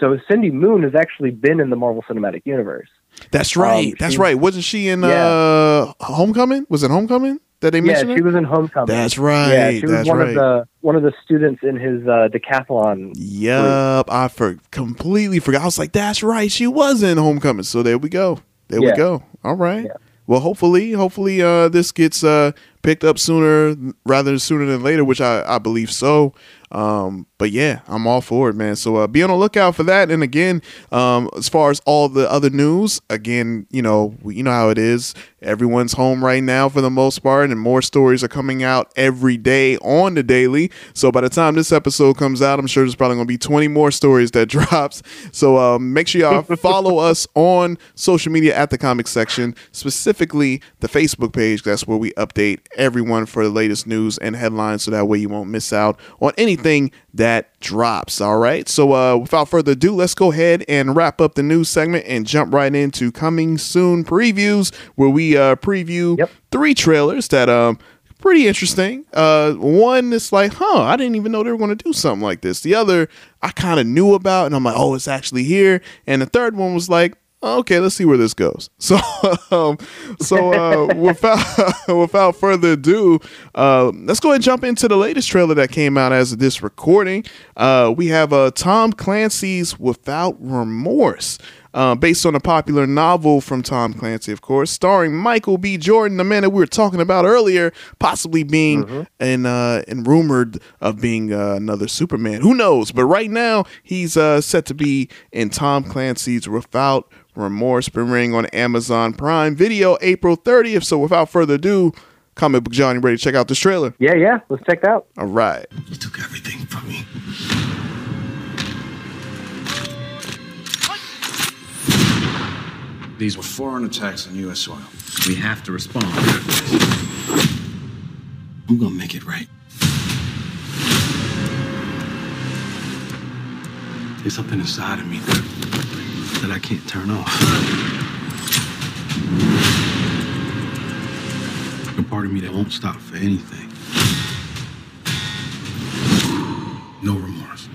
so Cindy Moon has actually been in the Marvel Cinematic Universe. that's right. um, that's right. Wasn't she in Yeah. uh, Homecoming? Was it Homecoming that they mentioned? Yeah, she was in Homecoming. That's right. Yeah, she was that's one right. of the one of the students in his uh, decathlon. Yup, I for completely forgot. I was like, "That's right, she was in Homecoming." So there we go. There we go. All right. Yeah. Well, hopefully, hopefully, uh, this gets uh picked up sooner rather sooner than later, which I I believe so. Um, but yeah, I'm all for it, man. So uh, be on the lookout for that. And again, um, as far as all the other news, again, you know, you know how it is. Everyone's home right now for the most part, and more stories are coming out every day on the daily. So by the time this episode comes out, I'm sure there's probably gonna be 20 more stories that *laughs* drops. So um, make sure y'all *laughs* follow us on social media at the comic section, specifically the Facebook page. That's where we update everyone for the latest news and headlines, so that way you won't miss out on anything that drops. All right. So uh, without further ado, let's go ahead and wrap up the news segment and jump right into coming soon previews, where we uh, preview Yep. three trailers that um pretty interesting. Uh, one is like, huh, I didn't even know they were going to do something like this. The other I kind of knew about, and I'm like, oh, it's actually here. And the third one was like, okay, let's see where this goes. *laughs* So, um, so uh, without *laughs* without further ado, uh, let's go ahead and jump into the latest trailer that came out as of this recording. Uh, we have uh, Tom Clancy's Without Remorse. Uh, based on a popular novel from Tom Clancy, of course, starring Michael B. Jordan, the man that we were talking about earlier, possibly being Mm-hmm. and uh, and rumored of being uh, another Superman. Who knows? But right now, he's uh, set to be in Tom Clancy's Without Remorse, premiering on Amazon Prime Video April 30th. So without further ado, Comic Book John, you ready to check out this trailer? Yeah, yeah. Let's check it out. All right. You took everything from me. These were foreign attacks on U.S. soil. We have to respond. I'm gonna make it right. There's something inside of me that, that I can't turn off. A part of me that won't stop for anything. No remorse.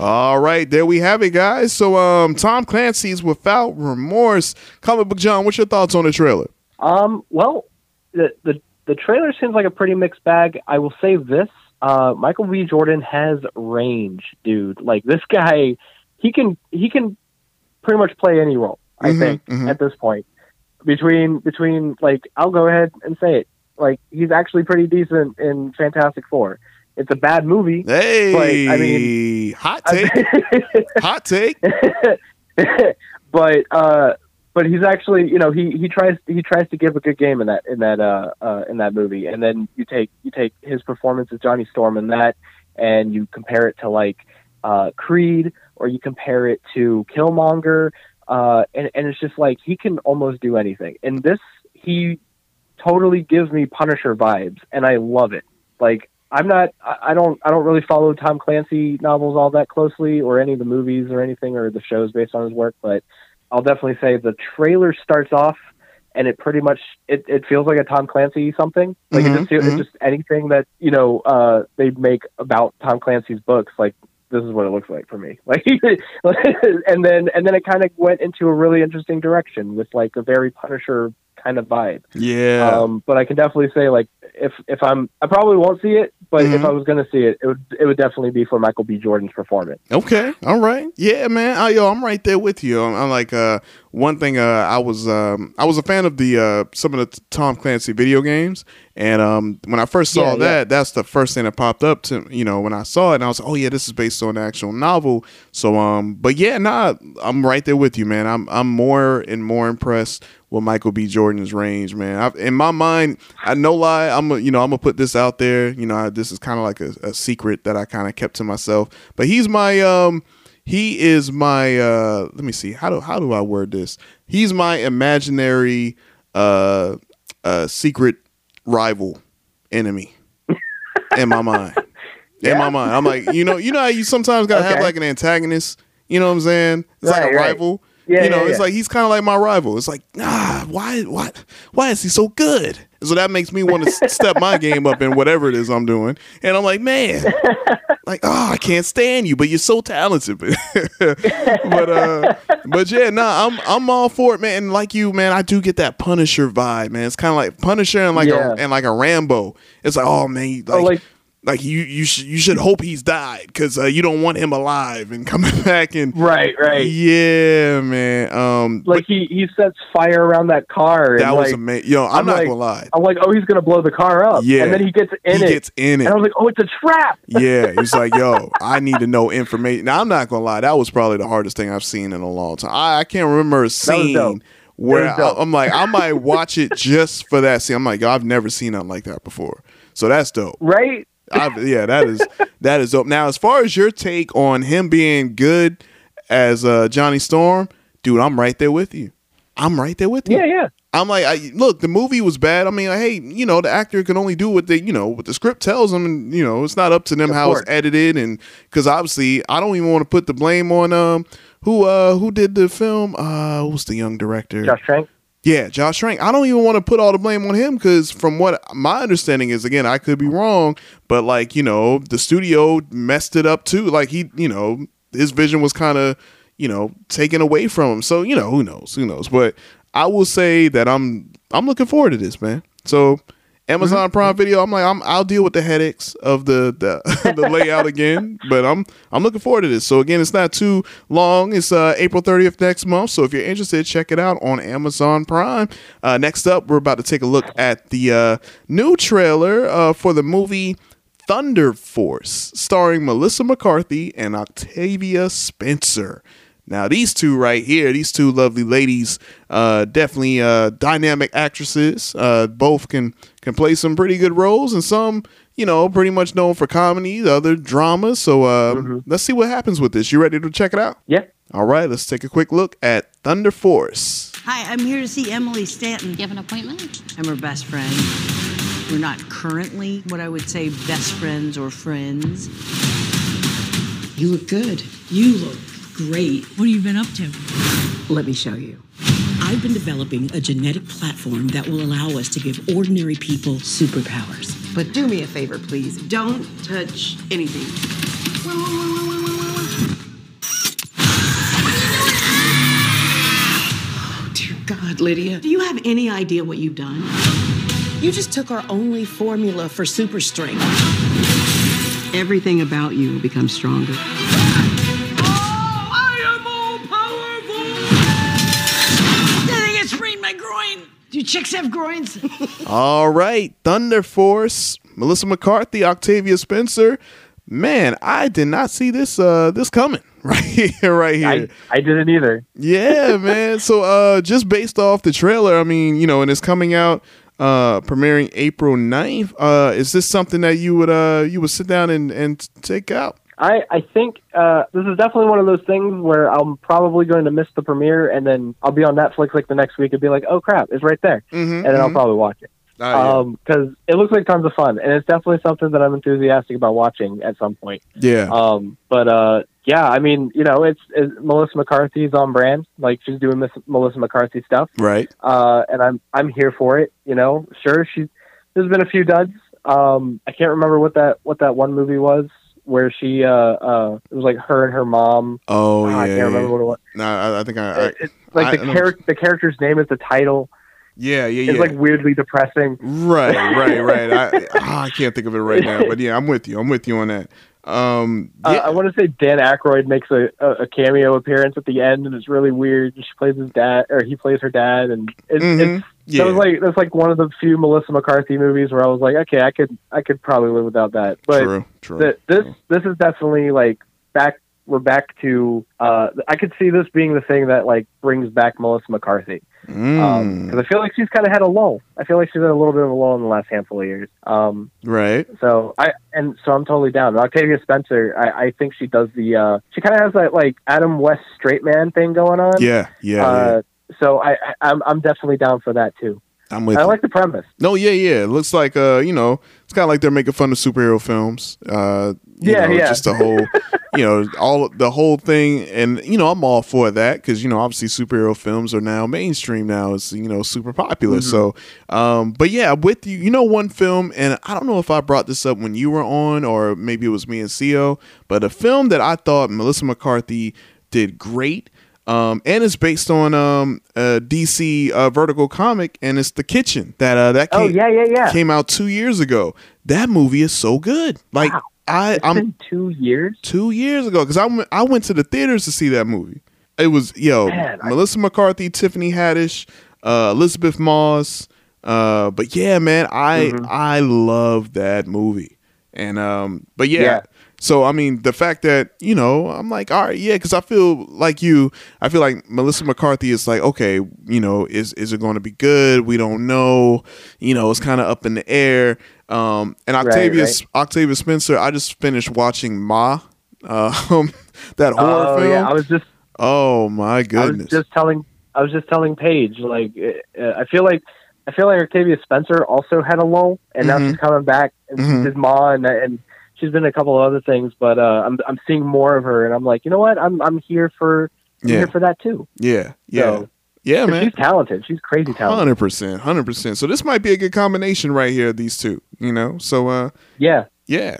All right, there we have it, guys. So, um, Tom Clancy's Without Remorse. Comic Book John, what's your thoughts on the trailer? Um, well, the, the the trailer seems like a pretty mixed bag. I will say this: uh, Michael B. Jordan has range, dude. Like this guy, he can he can pretty much play any role. I Mhm, think mhm. at this point, between between like I'll go ahead and say it. Like he's actually pretty decent in Fantastic Four. It's a bad movie. Hey, I mean- hot take, hot *laughs* take. but uh but he's actually you know he he tries he tries to give a good game in that in that uh, uh in that movie and then you take you take his performance as Johnny Storm in that and you compare it to like uh Creed or you compare it to Killmonger uh and and it's just like he can almost do anything and this he totally gives me Punisher vibes and I love it like I'm not I don't I don't really follow Tom Clancy novels all that closely or any of the movies or anything or the shows based on his work, but I'll definitely say the trailer starts off and it pretty much it, it feels like a Tom Clancy something. Like Mhm, it just mhm. it's just anything that, you know, uh they make about Tom Clancy's books, like this is what it looks like for me. *laughs* Like and then and then it kind of went into a really interesting direction with like a very Punisher kind of vibe. Yeah. Um, but I can definitely say like if if I'm I probably won't see it, but if Mhm. I was going to see it, it would it would definitely be for Michael B. Jordan's performance. Okay. All right. Yeah, man. I, yo, I'm right there with you. I'm, I'm like, uh, one thing, uh, I was, um, I was a fan of the, uh, some of the Tom Clancy video games. And, um, when I first saw Yeah, that, yeah. that's the first thing that popped up to, you know, when I saw it and I was like, oh yeah, this is based on the actual novel. So, um, but yeah, nah, I'm right there with you, man. I'm, I'm more and more impressed with Michael B. Jordan's range, man. I've, in my mind, I no lie, I'm, a, you know, I'm gonna put this out there. You know, I, this is kind of like a, a secret that I kind of kept to myself. But he's my, um, he is my. uh Let me see. How do how do I word this? He's my imaginary, uh, uh, secret rival enemy *laughs* in my mind. In my mind, I'm like, you know, you know how you sometimes gotta have like an antagonist. You know what I'm saying? It's like a right. rival. Yeah, you know, yeah, it's yeah. like he's kind of like my rival. It's like, ah, why, why, why is he so good? So that makes me want to step my game up in whatever it is I'm doing. And I'm like, man, *laughs* like, oh, I can't stand you, but you're so talented. *laughs* but uh, but yeah, nah, I'm I'm all for it, man. And like you, man, I do get that Punisher vibe, man. It's kind of like Punisher and like Yeah. a and like a Rambo. It's like, oh man, like. Oh, like- like you, you should you should hope he's died because uh, you don't want him alive and *laughs* coming back and Right, right. yeah, man. Um, Like he he sets fire around that car. that and was like, amazing. Yo, I'm, I'm not like- gonna lie. I'm like, oh, he's gonna blow the car up. Yeah. and then he gets in he it. gets in it. and I was like, oh, it's a trap. *laughs* yeah, he's like, yo, I need to know information. Now, I'm not gonna lie, that was probably the hardest thing I've seen in a long time. I, I can't remember a scene where. I, am like, I might *laughs* watch it just for that scene. I'm like, yo, I've never seen nothing like that before. So that's dope. Right? I've, yeah, that is that is dope. Now, as far as your take on him being good as uh, Johnny Storm, dude, I'm right there with you. I'm right there with you. Yeah, yeah. I'm like, I, look, the movie was bad. I mean, like, hey, you know, the actor can only do what they, you know, what the script tells them, and you know, it's not up to them how course. it's edited, and because obviously, I don't even want to put the blame on um who uh who did the film. Uh, who's the young director? Josh Trank. Yeah, Josh Trank. I don't even want to put all the blame on him because, from what my understanding is, again, I could be wrong, but like you know, the studio messed it up too. Like he, you know, his vision was kind of, you know, taken away from him. So you know, who knows? Who knows? But I will say that I'm I'm looking forward to this, man. So Amazon Prime Video, I'm like, I'm I'll deal with the headaches of the the, *laughs* the layout again, but I'm I'm looking forward to this. So again, it's not too long. It's uh, April 30th next month. So if you're interested, check it out on Amazon Prime. Uh, next up, we're about to take a look at the uh, new trailer uh, for the movie Thunder Force, starring Melissa McCarthy and Octavia Spencer. Now, these two right here, these two lovely ladies, uh, definitely uh, dynamic actresses. Uh, both can can play some pretty good roles, and some, you know, pretty much known for comedy, the other dramas. So uh, let's see what happens with this. You ready to check it out? Yeah. All right, let's take a quick look at Thunder Force. Hi, I'm here to see Emily Stanton. You have an appointment? I'm her best friend. We're not currently what I would say best friends or friends. You look good. You look great. What have you been up to? Let me show you. I've been developing a genetic platform that will allow us to give ordinary people superpowers. But do me a favor, please. Don't touch anything. Oh, dear God, Lydia. Do you have any idea what you've done? You just took our only formula for super strength. Everything about you will become stronger. Do chicks have groins? *laughs* All right, Thunder Force, Melissa McCarthy, Octavia Spencer. Man, I did not see this uh this coming *laughs* right here, right here. I, I didn't either. Yeah, *laughs* man. So uh just based off the trailer, I mean, you know, and it's coming out uh premiering April 9th. Uh is this something that you would uh you would sit down and and take out? I, I think uh, this is definitely one of those things where I'm probably going to miss the premiere, and then I'll be on Netflix like the next week and be like, "Oh crap, it's right there," Mhm, and then I'll mhm. probably watch it. Ah, yeah. Um it looks like tons of fun, and it's definitely something that I'm enthusiastic about watching at some point. Yeah. Um, but uh, yeah, I mean, you know, it's, it's Melissa McCarthy's on brand. Like she's doing Miss Melissa McCarthy stuff, right. uh, and I'm I'm here for it. You know, sure, she there's been a few duds. Um, I can't remember what that what that one movie was where she uh uh it was like her and her mom. Oh Ah, yeah. I can't remember what it was. No, I, I think I, I It- it's like I the character the character's name is the title. Yeah, yeah, yeah. It's like weirdly depressing. Right, right, right. I *laughs* ah, I can't think of it right now, but yeah, I'm with you. I'm with you on that. Um, Uh, I want to say Dan Aykroyd makes a, a, cameo appearance at the end, and it's really weird. She plays his dad, or he plays her dad, and it's, Mhm. it's Yeah. that was like that's like one of the few Melissa McCarthy movies where I was like, okay, I could I could probably live without that. But true, true. th- this this is definitely like back. We're back to. Uh, I could see this being the thing that like brings back Melissa McCarthy because Mm, I feel like she's kind of had a lull. I feel like she's had a little bit of a lull in the last handful of years. Um, right. so I and so I'm totally down. Octavia Spencer, I, I think she does the. Uh, she kind of has that like Adam West straight man thing going on. Yeah, yeah, yeah. Uh, so I, I I'm I'm definitely down for that too. I'm with I you. like the premise. no, yeah, yeah. It looks like uh, you know, it's kind of like they're making fun of superhero films. Uh, Yeah, know, yeah. Just the whole, you know, all the whole thing, and you know, I'm all for that because you know, obviously, superhero films are now mainstream. Now it's you know super popular. Mm-hmm. So, um, but yeah, with you. You know, one film, and I don't know if I brought this up when you were on, or maybe it was me and Co. But a film that I thought Melissa McCarthy did great. Um, and it's based on um, a DC uh, vertical comic, and it's The Kitchen that uh, that Oh came, yeah, yeah, yeah. came out two years ago. That movie is so good. Like Wow. I, It's I'm been two years. two years ago because I went, I went to the theaters to see that movie. It was yo Man, I- Melissa McCarthy, Tiffany Haddish, uh, Elisabeth Moss. Uh, but yeah, man, I Mm-hmm. I love that movie. And um, but yeah. Yeah. So I mean, the fact that you know, I'm like, all right, yeah, because I feel like you. I feel like Melissa McCarthy is like, okay, you know, is is it going to be good? We don't know. You know, it's kind of up in the air. Um, and Octavia right. Octavia Spencer, I just finished watching Ma, *laughs* um, that horror Oh film. yeah, I was just oh my I was goodness! just telling I was just telling Paige like uh, I feel like I feel like Octavia Spencer also had a lull, and now Mhm. she's coming back and Mhm. she's Ma and and she's been a couple of other things, but uh, I'm I'm seeing more of her, and I'm like, you know what? I'm I'm here for I'm Yeah. here for that too. yeah, yeah, So- yeah, man. She's talented. She's crazy talented. Hundred percent, hundred percent. So this might be a good combination right here. These two, you know. So uh, Yeah. yeah,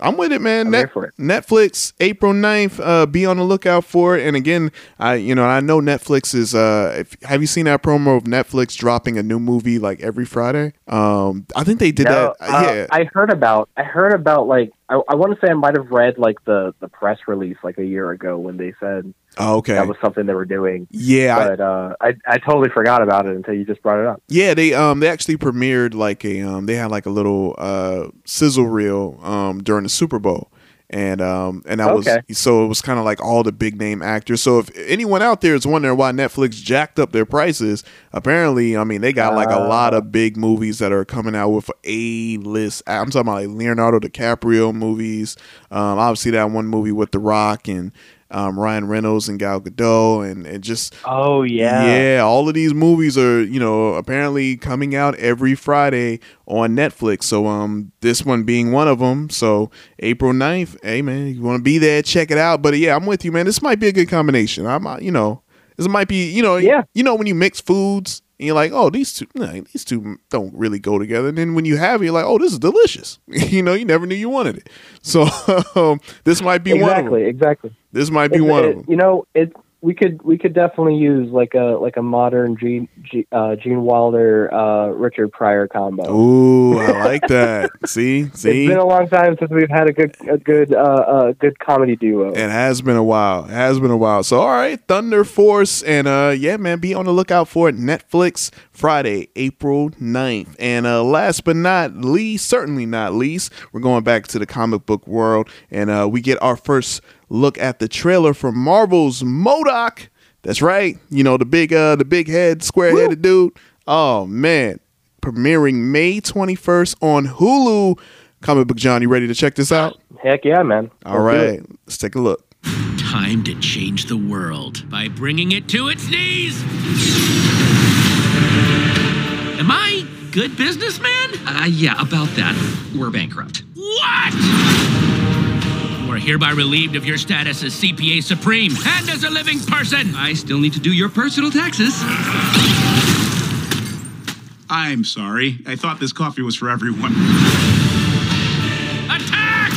I'm with it, man. I'm Net- for it. Netflix, April 9th. Uh, be on the lookout for it. And again, I you know I know Netflix is. Uh, if, have you seen that promo of Netflix dropping a new movie like every Friday? Um, I think they did No, that. uh, yeah. I heard about. I heard about like I, I want to say I might have read like the the press release like a year ago when they said oh, okay. that was something they were doing. yeah. But uh, I I totally forgot about it until you just brought it up. Yeah, they um they actually premiered like a um they had like a little uh sizzle reel um during the Super Bowl. And um and that Okay. was so it was kind of like all the big name actors. So if anyone out there is wondering why Netflix jacked up their prices, apparently I mean they got like a lot of big movies that are coming out with A list. I'm talking about like Leonardo DiCaprio movies. Um obviously that one movie with The Rock and um, Ryan Reynolds and Gal Gadot and, and just Oh yeah. yeah, all of these movies are, you know, apparently coming out every Friday on Netflix. So um this one being one of them. So April 9th, hey man, you want to be there, check it out. But yeah, I'm with you, man. This might be a good combination. I'm uh, you know, this might be, you know, Yeah. you know when you mix foods and you're like, "Oh, these two nah, these two don't really go together." And then when you have it, you're like, "Oh, this is delicious." *laughs* you know, you never knew you wanted it. So *laughs* um, this might be one of them. Exactly. Exactly. This might be It's- one of them. You know, it we could we could definitely use like a like a modern Gene Gene, uh, Gene Wilder uh, Richard Pryor combo. Ooh, I *laughs* like that. See, see. It's been a long time since we've had a good a good uh, uh, good comedy duo. It has been a while. It has been a while. So all right, Thunder Force and uh yeah, man, be on the lookout for it. Netflix Friday, April 9th. And uh last but not least, certainly not least, we're going back to the comic book world and uh we get our first look at the trailer for Marvel's MODOK. That's right. You know, the big uh the big head, square headed dude. Oh man. Premiering May 21st on Hulu. Comic Book John, you ready to check this out? Heck yeah, man! All Let's right, let's take a look. Time to change the world by bringing it to its knees. Am I good businessman? Uh, yeah, about that. We're bankrupt. What? You are hereby relieved of your status as CPA Supreme and as a living person. I still need to do your personal taxes. I'm sorry. I thought this coffee was for everyone. Attack!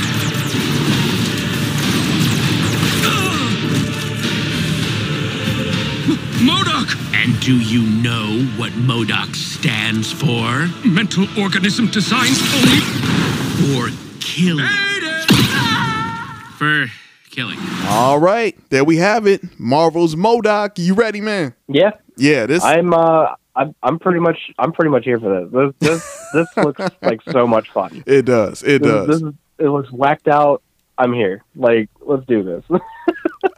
MODOK! And do you know what MODOK stands for? Mental organism designed only For killing. For killing. All right, there we have it. Marvel's MODOK. You ready, man? Yeah, Yeah, this. I'm uh I'm I'm pretty much I'm pretty much here for this. This this, *laughs* this looks like so much fun. it does. It This, does. this is, it looks whacked out. I'm here. Like, let's do this. *laughs*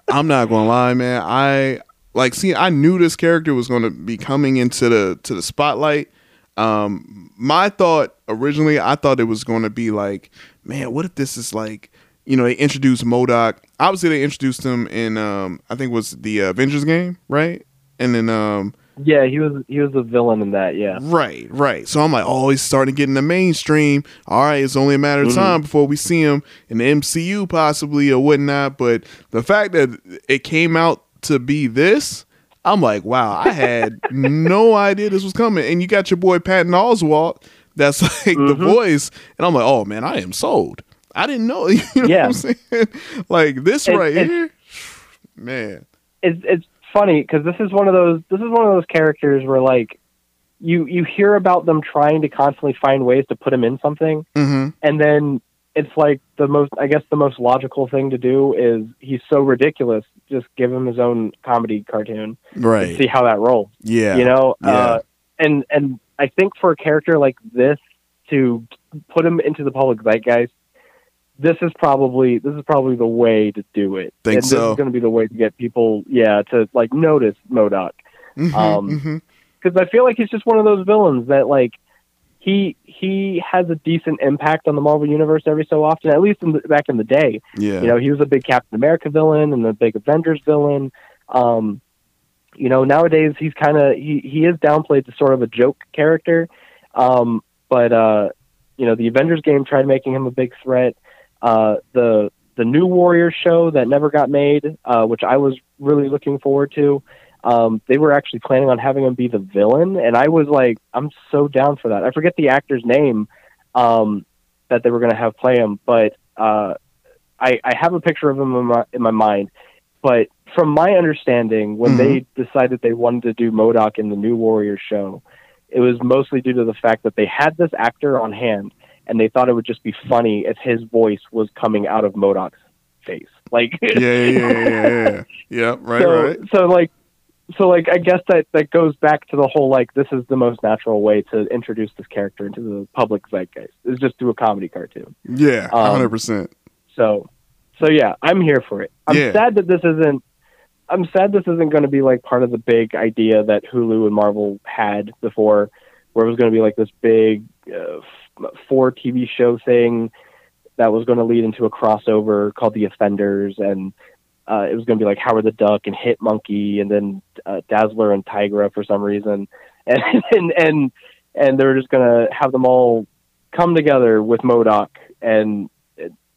I'm not gonna lie, man. I like see. I knew this character was going to be coming into the to the spotlight. Um, my thought originally, I thought it was going to be like, man, what if this is like, you know, they introduced MODOK. Obviously, they introduced him in, um, I think it was the Avengers game, right? And then, um, yeah, he was he was a villain in that. Yeah. Right, right. So I'm like, oh, he's starting to get in the mainstream. All right, it's only a matter of Mhm. time before we see him in the MCU possibly or whatnot. But the fact that it came out to be this, I'm like, wow, I had *laughs* no idea this was coming. And you got your boy Patton Oswalt, that's like the Mhm. voice, and I'm like, oh man, I am sold. I didn't know. *laughs* You know Yeah. what I'm saying? Like this It- right it's- here, *sighs* man. it's it's funny because this is one of those this is one of those characters where like you you hear about them trying to constantly find ways to put him in something Mm-hmm. and then it's like the most i guess the most logical thing to do is he's so ridiculous just give him his own comedy cartoon Right. see how that rolls Yeah. you know Yeah. uh, and and i think for a character like this to put him into the public zeitgeist this is probably this is probably the way to do it Think and this so. is going to be the way to get people yeah to like notice MODOK Mhm, um, mhm. because I feel like he's just one of those villains that like he he has a decent impact on the Marvel universe every so often. At least in the, back in the day, Yeah. you know, he was a big Captain America villain and the big Avengers villain. Um, you know, nowadays he's kind of he he is downplayed to sort of a joke character. Um, but uh, you know, the Avengers game tried making him a big threat. Uh, the the new Warriors show that never got made, uh, which I was really looking forward to. Um, they were actually planning on having him be the villain, and I was like, I'm so down for that. I forget the actor's name um, that they were going to have play him, but uh, I, I have a picture of him in my, in my mind, but from my understanding, when they decided they wanted to do MODOK in the New Warrior show, it was mostly due to the fact that they had this actor on hand, and they thought it would just be funny if his voice was coming out of MODOK's face. Like, yeah, yeah, yeah, yeah, yeah. yeah *laughs* right, so, right. So like, so like, I guess that that goes back to the whole like, this is the most natural way to introduce this character into the public zeitgeist is just do a comedy cartoon. Yeah, Um, hundred percent. So, so yeah, I'm here for it. I'm Yeah. sad that this isn't. I'm sad this isn't going to be like part of the big idea that Hulu and Marvel had before, where it was going to be like this big uh, four TV show thing that was going to lead into a crossover called The Offenders, and uh, it was going to be like Howard the Duck and Hit Monkey, and then uh, Dazzler and Tigra for some reason, *laughs* and and and and they were just going to have them all come together with MODOK, and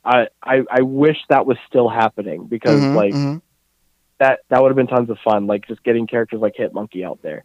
I I, I wish that was still happening because Mhm, like mhm. that that would have been tons of fun, like just getting characters like Hit Monkey out there.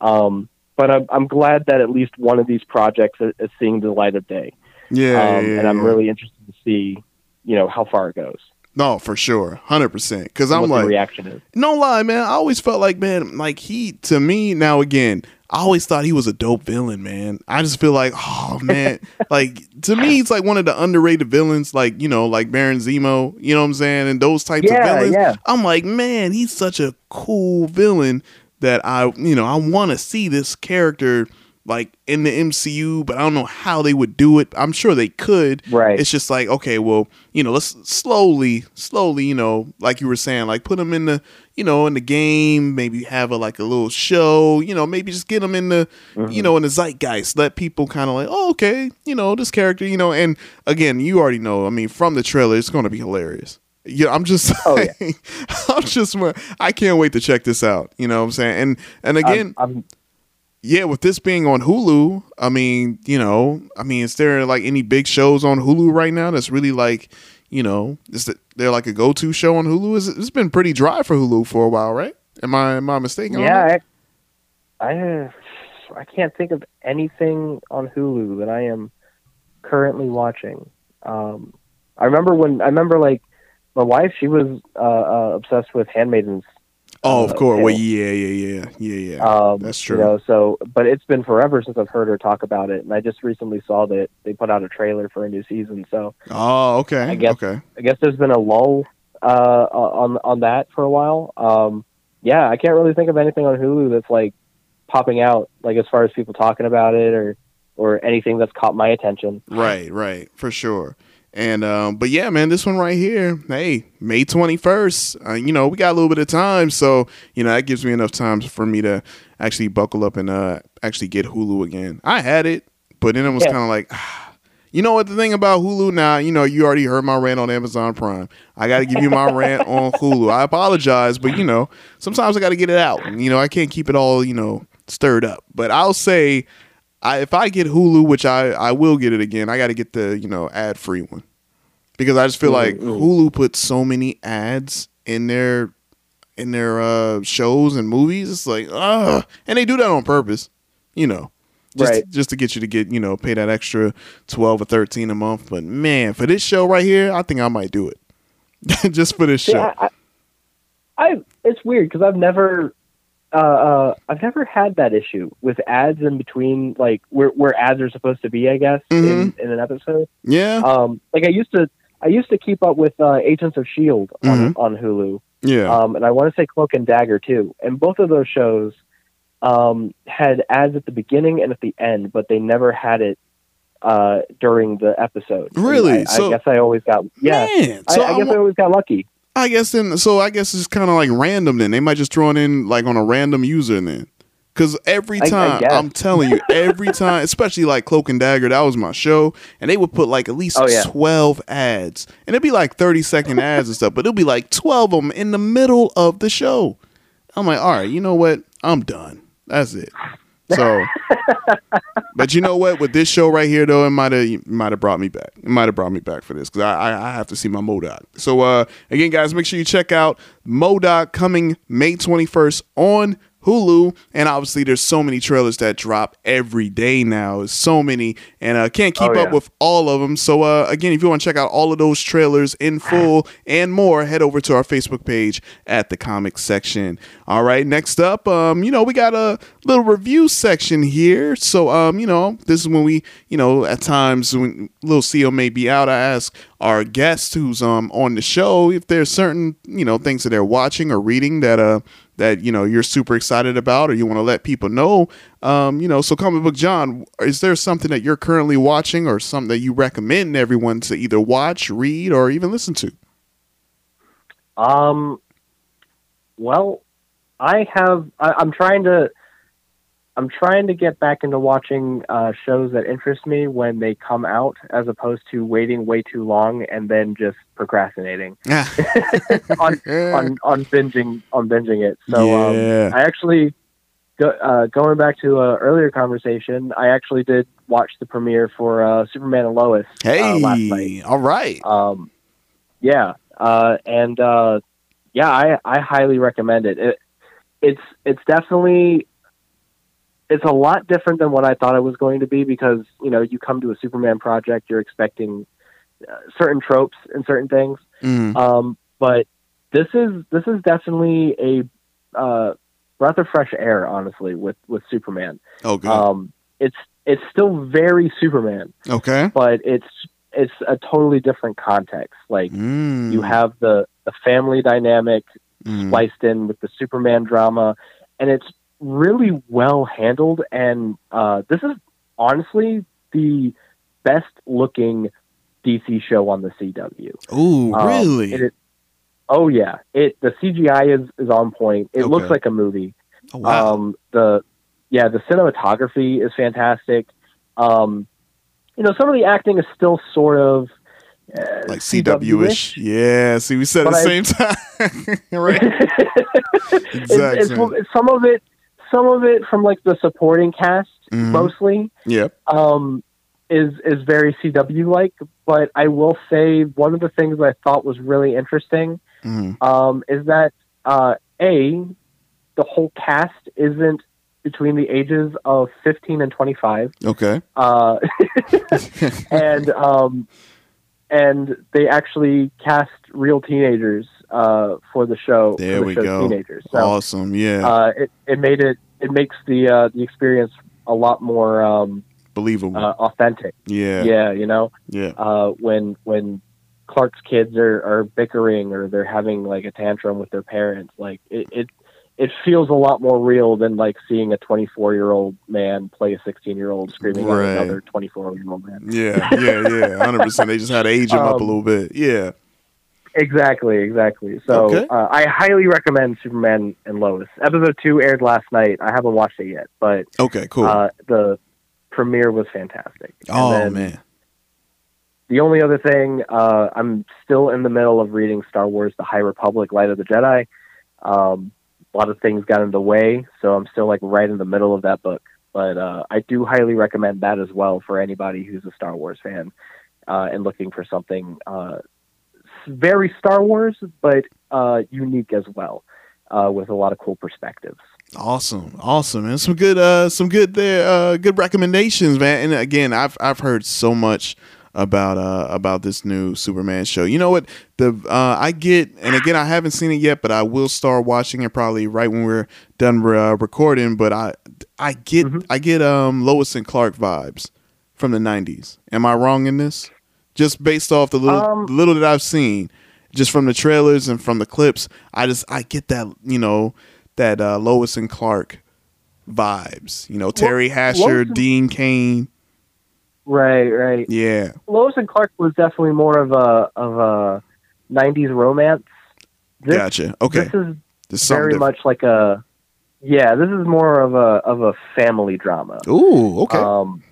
Um, but I'm I'm glad that at least one of these projects is, seeing the light of day. Yeah, um, yeah, and I'm yeah. really interested to see, you know, how far it goes. No, for sure, hundred percent. Because I'm what like, the reaction is. no lie, man. I always felt like, man, like he to me now again. I always thought he was a dope villain, man. I just feel like, oh man, *laughs* like to me, he's like one of the underrated villains, like you know, like Baron Zemo. You know what I'm saying? And those types Yeah, of villains. yeah. I'm like, man, he's such a cool villain that I, you know, I want to see this character like in the MCU, but I don't know how they would do it. I'm sure they could. Right. It's just like, okay, well, you know, let's slowly, slowly, you know, like you were saying, like put them in the, you know, in the game, maybe have a like a little show, you know, maybe just get them in the, you mm-hmm. know, in the zeitgeist. Let people kind of like, oh, okay, you know, this character, you know, and again, you already know. I mean, from the trailer, it's going to be hilarious. Yeah, I'm just, *laughs* Oh, yeah. I'm just, I can't wait to check this out. You know what I'm saying? And and again, I'm, I'm yeah, with this being on Hulu, I mean, you know, I mean, is there like any big shows on Hulu right now that's really like, you know, is that they're like a go to show on Hulu? Is it's been pretty dry for Hulu for a while, right? Am I am I mistaken? yeah, I, I uh, I can't think of anything on Hulu that I am currently watching. Um, I remember when I remember like my wife, she was uh, uh, obsessed with Handmaidens. Oh, of uh, course. Well, yeah, yeah, yeah, yeah, yeah. Um, That's true. You know, so but it's been forever since I've heard her talk about it, and I just recently saw that they put out a trailer for a new season. So oh, okay, I guess okay. I guess there's been a lull uh, on on that for a while. Um, yeah, I can't really think of anything on Hulu that's like popping out, like as far as people talking about it or or anything that's caught my attention. Right, right, for sure. And um, but yeah, man, this one right here, hey, May twenty first. Uh, you know, we got a little bit of time, so you know that gives me enough time for me to actually buckle up and uh actually get Hulu again. I had it, but then it was Yeah. kind of like. You know what the thing about Hulu now, you know, you already heard my rant on Amazon Prime. I got to give you my rant on *laughs* Hulu. I apologize, but you know, sometimes I got to get it out. You know, I can't keep it all, you know, stirred up. But I'll say I, if I get Hulu, which I, I will get it again, I got to get the you know ad free one because I just feel like Hulu puts so many ads in their in their uh, shows and movies. It's like ugh, and they do that on purpose, you know, just Right. just to get you to get you know pay that extra twelve or thirteen a month. But man, for this show right here, I think I might do it *laughs* just for this show. I, I, I it's weird because I've never. Uh, uh, I've never had that issue with ads in between, like where where ads are supposed to be. I guess in, Mhm. in an episode. yeah, Um, like I used to, I used to keep up with uh, Agents of Shield on Mhm. on Hulu. yeah, um, and I want to say Cloak and Dagger too. And both of those shows um, had ads at the beginning and at the end, but they never had it uh, during the episode. Really? I, So- I guess I always got yeah. Man, so I I guess I always got lucky. I guess then, so I guess it's kind of like random. Then they might just throw it in like on a random user and then, because every I- I time. I'm telling you, every *laughs* time, especially like Cloak and Dagger, that was my show, and they would put like at least Oh, yeah. twelve ads, and it'd be like thirty second ads and stuff, but it'll be like twelve of them in the middle of the show. I'm like, all right, you know what? I'm done. That's it. So, but you know what? With this show right here, though, it might have might have brought me back. It might have brought me back for this because I, I I have to see my MODOK. So uh, again, guys, make sure you check out MODOK coming May twenty first on Hulu, and obviously there's so many trailers that drop every day now. So many, and uh, can't keep Oh, up with all of them. So uh, again, if you want to check out all of those trailers in *laughs* full and more, head over to our Facebook page at the comics section. All right, next up, um, you know, we got a little review section here. So um, you know, this is when we, you know, at times when little CEO may be out, I ask our guest who's um on the show if there's certain you know things that they're watching or reading that uh that you know you're super excited about or you want to let people know um you know so comic book john is there something that you're currently watching or something that you recommend everyone to either watch read or even listen to Um, well, I have. I, I'm trying to. I'm trying to get back into watching uh, shows that interest me when they come out, as opposed to waiting way too long and then just procrastinating *laughs* *laughs* on, on on binging on binging it. So Yeah. um, I actually, go, uh, going back to an earlier conversation, I actually did watch the premiere for uh, Superman and Lois hey uh, last night. all right Um, yeah, uh, and uh, yeah, I, I highly recommend it. it. It's it's definitely it's a lot different than what I thought it was going to be because you know you come to a Superman project, you're expecting uh, certain tropes and certain things, Mm. um, but this is this is definitely a uh, breath of fresh air, honestly, with with Superman. oh good Um, it's it's still very Superman, okay but it's it's a totally different context. Like Mm. you have the the family dynamic Mm. spliced in with the Superman drama, and it's really well handled. And uh, this is honestly the best looking DC show on the CW. Ooh, Um, really it oh yeah, it the CGI is is on point. It Okay. looks like a movie. oh, wow Um, the yeah, the cinematography is fantastic. Um, you know, some of the acting is still sort of uh, like cw-ish yeah see we said at the I- same time *laughs* right *laughs* it's, Exactly. it's, some of it, some of it from like the supporting cast Mhm. mostly um, is is very CW like. But I will say one of the things I thought was really interesting Mhm. um, is that uh, a the whole cast isn't between the ages of 15 and 25 okay uh, *laughs* and um, and they actually cast real teenagers uh, for the show. there the we go Teenagers. So awesome yeah uh, it it made it it makes the uh, the experience a lot more um, believable uh, authentic. yeah Yeah, you know, yeah uh, when when Clark's kids are, are bickering or they're having like a tantrum with their parents, like it, it it feels a lot more real than like seeing a 24 year old man play a 16 year old screaming Right. at another 24 year old man. Yeah, yeah, yeah, hundred percent. They just had to age him up a *laughs* Um, little bit. Yeah, Exactly, exactly. So Okay. uh, I highly recommend Superman and Lois. Episode two aired last night. I haven't watched it yet, but okay, cool. uh, the premiere was fantastic. Oh then man, The only other thing, uh, I'm still in the middle of reading Star Wars: The High Republic, Light of the Jedi. Um, a lot of things got in the way, so I'm still like right in the middle of that book. But uh, I do highly recommend that as well for anybody who's a Star Wars fan uh, and looking for something uh, very Star Wars, but uh, unique as well, uh, with a lot of cool perspectives. awesome, awesome, and some good, uh, some good there, uh, good recommendations, man. And again, I've I've heard so much about uh about this new Superman show. You know what? The uh I get, and again, I haven't seen it yet, but I will start watching it probably right when we're done uh, recording. But I I get I get um Lois and Clark vibes from the '90s. Am I wrong in this? Just based off the little Um, little that I've seen, just from the trailers and from the clips, I just I get that you know that uh, Lois and Clark vibes. You know Teri Hatcher, Lois Dean Cain. Right, right. Yeah, Lois and Clark was definitely more of a of a '90s romance. This, gotcha. Okay, This is something very different. much like a yeah. This is more of a of a family drama. Ooh, okay. Um,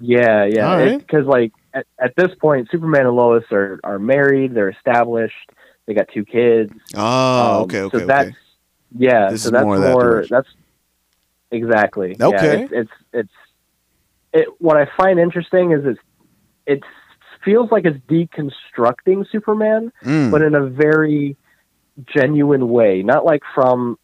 yeah, yeah. All right. Because like at, at this point, Superman and Lois are are married. They're established. They got two kids. oh, Um, okay, okay, So that's okay. yeah. This so that's more more. that direction. that's exactly. Yeah, Okay. it's, it's it's it. What I find interesting is it's it feels like it's deconstructing Superman, Mm. but in a very genuine way. Not like from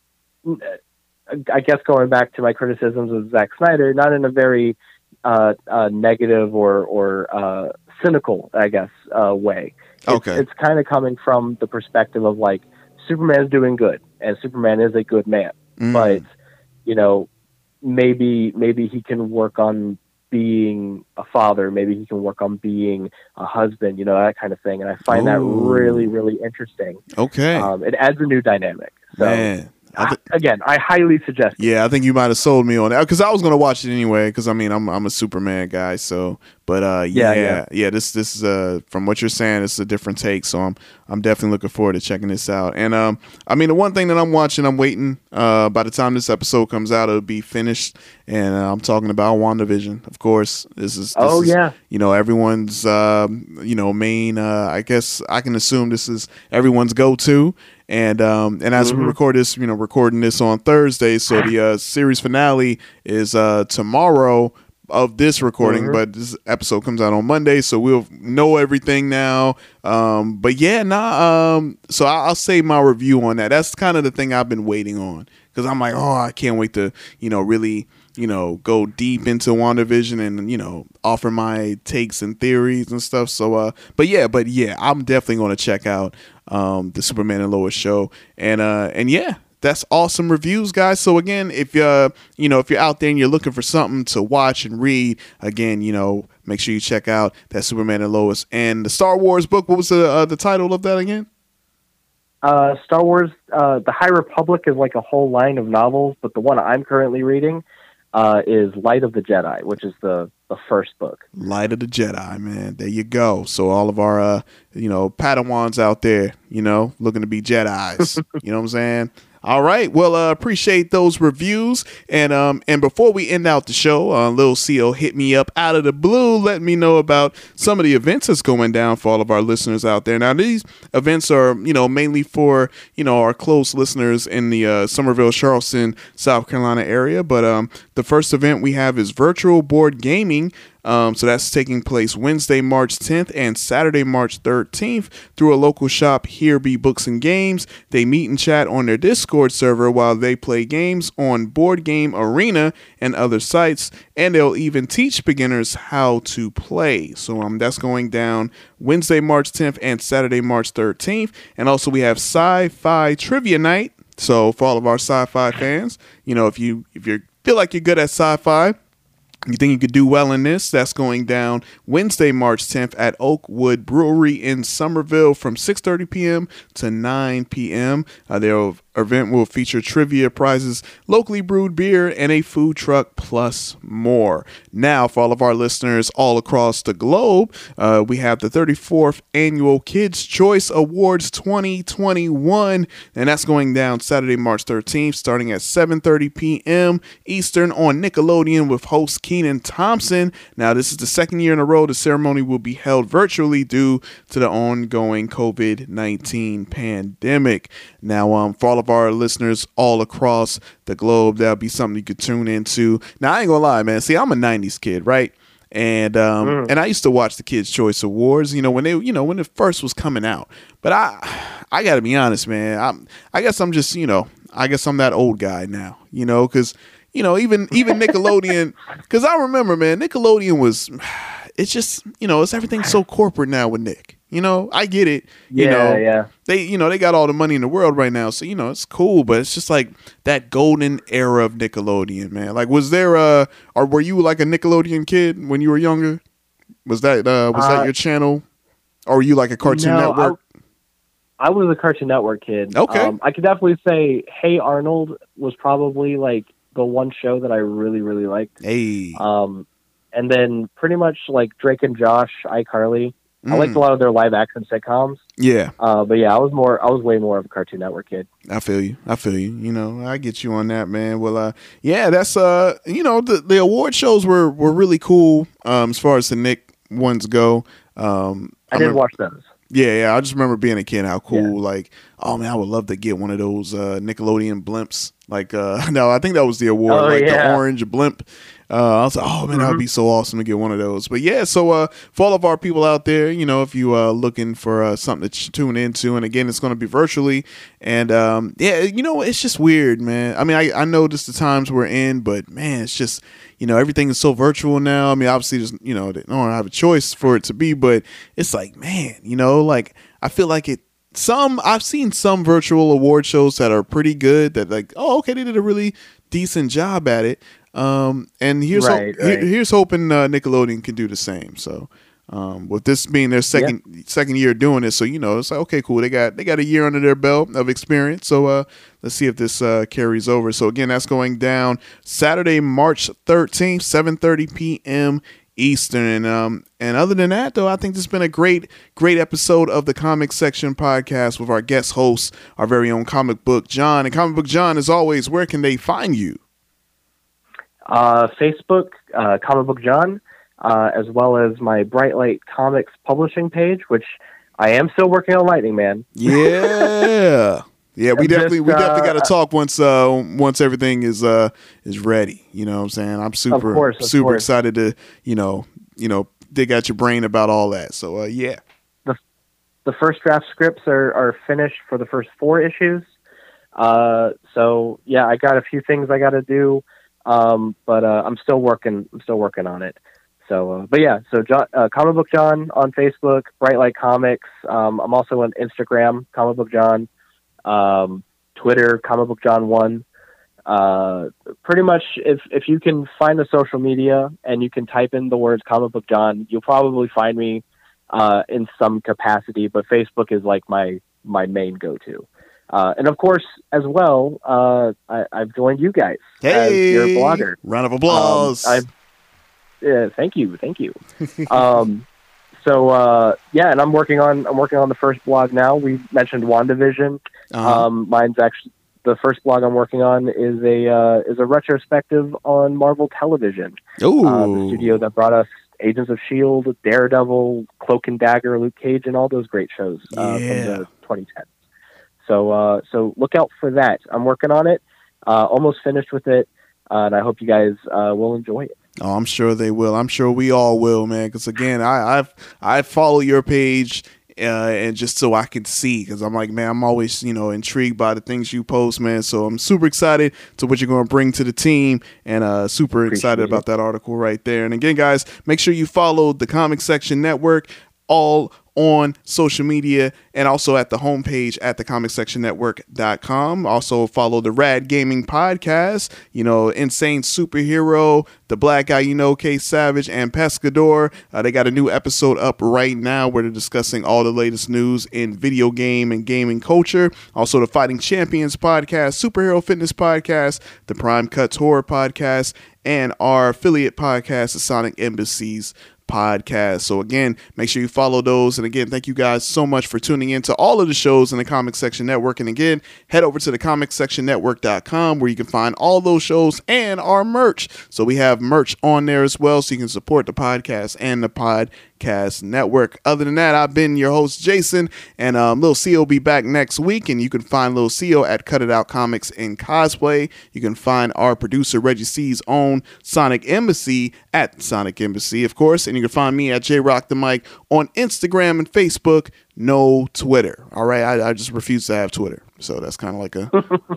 I guess going back to my criticisms of Zack Snyder, not in a very uh, uh, negative or or uh, cynical, I guess, uh, way. It's, Okay. it's kind of coming from the perspective of like Superman's doing good, and Superman is a good man, Mm. but you know, maybe maybe he can work on being a father, maybe he can work on being a husband, you know, that kind of thing. And I find that really, really interesting. Okay. Um, it adds a new dynamic. So Man. I thi- again, I highly suggest. it. Yeah, I think you might have sold me on that because I was gonna watch it anyway. Because I mean, I'm I'm a Superman guy, so but uh, yeah, Yeah, yeah, yeah. This this is uh from what you're saying, it's a different take. So I'm I'm definitely looking forward to checking this out. And um, I mean, the one thing that I'm watching, I'm waiting. Uh, by the time this episode comes out, it'll be finished. And uh, I'm talking about WandaVision, of course. This is this Oh, is, yeah. you know everyone's um, you know main. Uh, I guess I can assume this is everyone's go to. And um, and as we Mhm. record this, you know, recording this on Thursday, so the uh, series finale is uh, tomorrow of this recording, Mhm. but this episode comes out on Monday, so we'll know everything now. Um, but yeah, nah. Um, so I, I'll say my review on that. That's kind of the thing I've been waiting on because I'm like, oh, I can't wait to you know really you know go deep into WandaVision and you know offer my takes and theories and stuff. So uh, but yeah, but yeah, I'm definitely going to check out um the Superman and Lois show. And uh and yeah that's awesome reviews guys. So again if uh you know if you're out there and you're looking for something to watch and read again you know make sure you check out that superman and lois and the star wars book. What was the uh, the title of that again? Uh, Star Wars, uh, The High Republic is like a whole line of novels, but the one I'm currently reading uh, is Light of the Jedi, which is the, the first book. light of the jedi man. There you go. So all of our uh you know padawans out there you know looking to be jedis. *laughs* You know what i'm saying all right. Well uh appreciate those reviews. And um and before we end out the show uh little co hit me up out of the blue let me know about some of the events that's going down for all of our listeners out there. Now these events are you know mainly for you know our close listeners in the uh, summerville charleston south carolina area. But um the first event we have is virtual board gaming um, so that's taking place Wednesday, March 10th and Saturday, March 13th through a local shop, Here Be Books and Games. They meet and chat on their Discord server while they play games on Board Game Arena and other sites, and they'll even teach beginners how to play. So um, that's going down Wednesday, March 10th and Saturday, March 13th. And also we have Sci-Fi Trivia Night. So for all of our sci-fi fans, you know, if you if you feel like you're good at sci-fi, you think you could do well in this? That's going down Wednesday, March 10th at Oakwood Brewery in Summerville from 6:30 p.m. to 9 p.m. Uh, their event will feature trivia prizes, locally brewed beer, and a food truck plus more. Now, for all of our listeners all across the globe, uh, we have the 34th annual Kids Choice Awards 2021, and that's going down Saturday, March 13th, starting at 7:30 p.m. Eastern on Nickelodeon with host Kenan Thompson. Now, this is the second year in a row the ceremony will be held virtually due to the ongoing COVID 19 pandemic. Now, um, for all of our listeners all across the globe, that'll be something you could tune into. Now, I ain't gonna lie, man. See, I'm a 90s kid, right? And um, and I used to watch the Kids Choice Awards, you know, when they, you know, when it first was coming out. But I, I got to be honest, man. I'm, I guess I'm just, you know, I guess I'm that old guy now, you know, because you know, even even Nickelodeon, *laughs* because I remember, man, Nickelodeon was, *sighs* it's just, you know, it's everything so corporate now with Nick. You know, I get it. You Yeah, know, yeah. they, you know, they got all the money in the world right now, so you know, it's cool. But it's just like that golden era of Nickelodeon, man. Like, was there a, or were you like a Nickelodeon kid when you were younger? Was that uh was Uh, that your channel, or were you like a Cartoon No, Network? I was a Cartoon Network kid. Okay. Um, I could definitely say Hey Arnold was probably like the one show that I really, really liked. Hey. Um, and then pretty much like Drake and Josh, iCarly. I Mm. liked a lot of their live action sitcoms. Yeah. Uh, but yeah, I was more, I was way more of a Cartoon Network kid. I feel you. I feel you. You know, I get you on that, man. Well, uh, yeah, that's uh, you know, the the award shows were were really cool. Um, as far as the Nick ones go. Um, I did remember- watch those. Yeah, yeah. I just remember being a kid, how cool like oh man, I would love to get one of those uh, Nickelodeon blimps. Like, uh, *laughs* no, I think that was the award, Oh, like yeah. the orange blimp. Uh, I was like, oh man, that would be so awesome to get one of those. But yeah, so uh, for all of our people out there, you know, if you are looking for uh, something to tune into, and again, it's going to be virtually, and um, yeah, you know, it's just weird, man. I mean, I I know this the times we're in, but man, it's just you know everything is so virtual now. I mean, obviously, there's you know, they don't have a choice for it to be, but it's like, man, you know, like I feel like it some I've seen some virtual award shows that are pretty good that like oh okay they did a really decent job at it um and here's Right, hope, right. here's hoping uh, Nickelodeon can do the same so um with this being their second second year doing this so you know it's like okay cool they got they got a year under their belt of experience so uh let's see if this uh carries over so again that's going down Saturday March 13th 7:30 p.m. Eastern. And um and other than that though, I think this has been a great, great episode of the Comic Section podcast with our guest host, our very own comic book John. And comic book John, as always, where can they find you? Uh, Facebook, uh, Comic Book John, uh, as well as my Bright Light Comics publishing page, which I am still working on Lightning Man. Yeah. *laughs* Yeah, we definitely just, we definitely uh, got to talk once uh once everything is uh is ready. You know what I'm saying? I'm super course, of super course. excited to, you know, you know, dig out your brain about all that. So uh yeah. the first draft scripts are, are finished for the first four issues. Uh, so yeah, I got a few things I got to do, um, but uh, I'm still working. I'm still working on it. So, uh, but yeah, so John, uh, Comic Book John on Facebook, Bright Light Comics. Um, I'm also on Instagram, Comic Book John, um, Twitter, Comic Book John One. Uh, pretty much, if if you can find the social media and you can type in the words Comic Book John, you'll probably find me uh, in some capacity, but Facebook is like my my main go to. Uh, and of course, as well, uh, I, I've joined you guys as your Hey, blogger. round of applause. Um, I've, yeah, thank you, thank you. *laughs* um, so uh, yeah, and I'm working on I'm working on the first blog now. We mentioned WandaVision. Uh-huh. Um, mine's actually the first blog I'm working on is a uh, is a retrospective on Marvel Television uh, the studio that brought us Agents of Shield, Daredevil, Cloak and Dagger, Luke Cage, and all those great shows uh, Yeah. from the 2010s. So, uh, so look out for that. I'm working on it. Uh, almost finished with it, uh, and I hope you guys uh, will enjoy it. Oh, I'm sure they will. I'm sure we all will, man. Because again, I I've I follow your page. Uh, and just so I can see, because I'm like, man, I'm always, you know, intrigued by the things you post, man. So I'm super excited to what you're going to bring to the team, and uh, super excited it. about that article right there. And again, guys, make sure you follow the Comic Section Network all on social media and also at the homepage at the comicsectionnetwork.com. Also follow the Rad Gaming Podcast, you know, Insane Superhero, the Black Guy You Know, K Savage, and Pescador. Uh, they got a new episode up right now where they're discussing all the latest news in video game and gaming culture. Also the Fighting Champions Podcast, Superhero Fitness Podcast, the Prime Cuts Horror Podcast, and our affiliate podcast, the Sonic Embassies podcast. So again, make sure you follow those. And again, thank you guys so much for tuning in to all of the shows in the Comic Section Network. And again, head over to the Comic Section comicsectionnetwork.com where you can find all those shows and our merch. So we have merch on there as well so you can support the podcast and the podcast network. Other than that, I've been your host, Jason, and um, Lil C will be back next week. And you can find Lil Co at Cut It Out Comics and Cosplay. You can find our producer, Reggie C's own Sonic Embassy at Sonic Embassy, of course. And you can find me at J Rock the Mic on Instagram and Facebook. No Twitter. All right, I, I just refuse to have Twitter, so that's kind of like a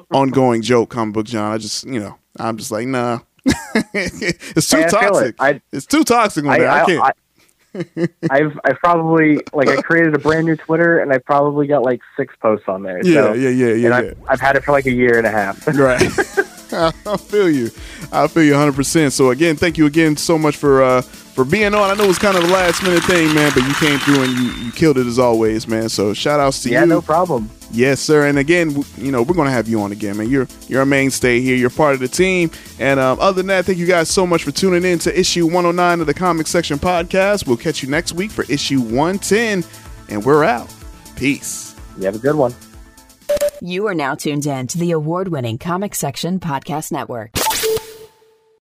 *laughs* ongoing joke, comic book John. I just, you know, I'm just like, nah, *laughs* it's too Hey, toxic. it. I- it's too toxic on I, there. I, I, can't. I've I've probably like I *laughs* created a brand new Twitter and I probably got like six posts on there. Yeah, so, yeah, yeah, yeah, And yeah. I've, I've had it for like a year and a half. *laughs* right. *laughs* I feel you. I feel you 100%. So again, thank you again so much for uh for being on. I know it was kind of a last minute thing, man, but you came through and you, you killed it as always, man. So shout outs to yeah, you. Yeah, no problem. Yes, sir. And again, you know, we're gonna have you on again, man. You're you're a mainstay here. You're part of the team. And um, other than that, thank you guys so much for tuning in to issue 109 of the Comic Section Podcast. We'll catch you next week for issue 110, and we're out. Peace. You have a good one. You are now tuned in to the award winning Comic Section Podcast Network.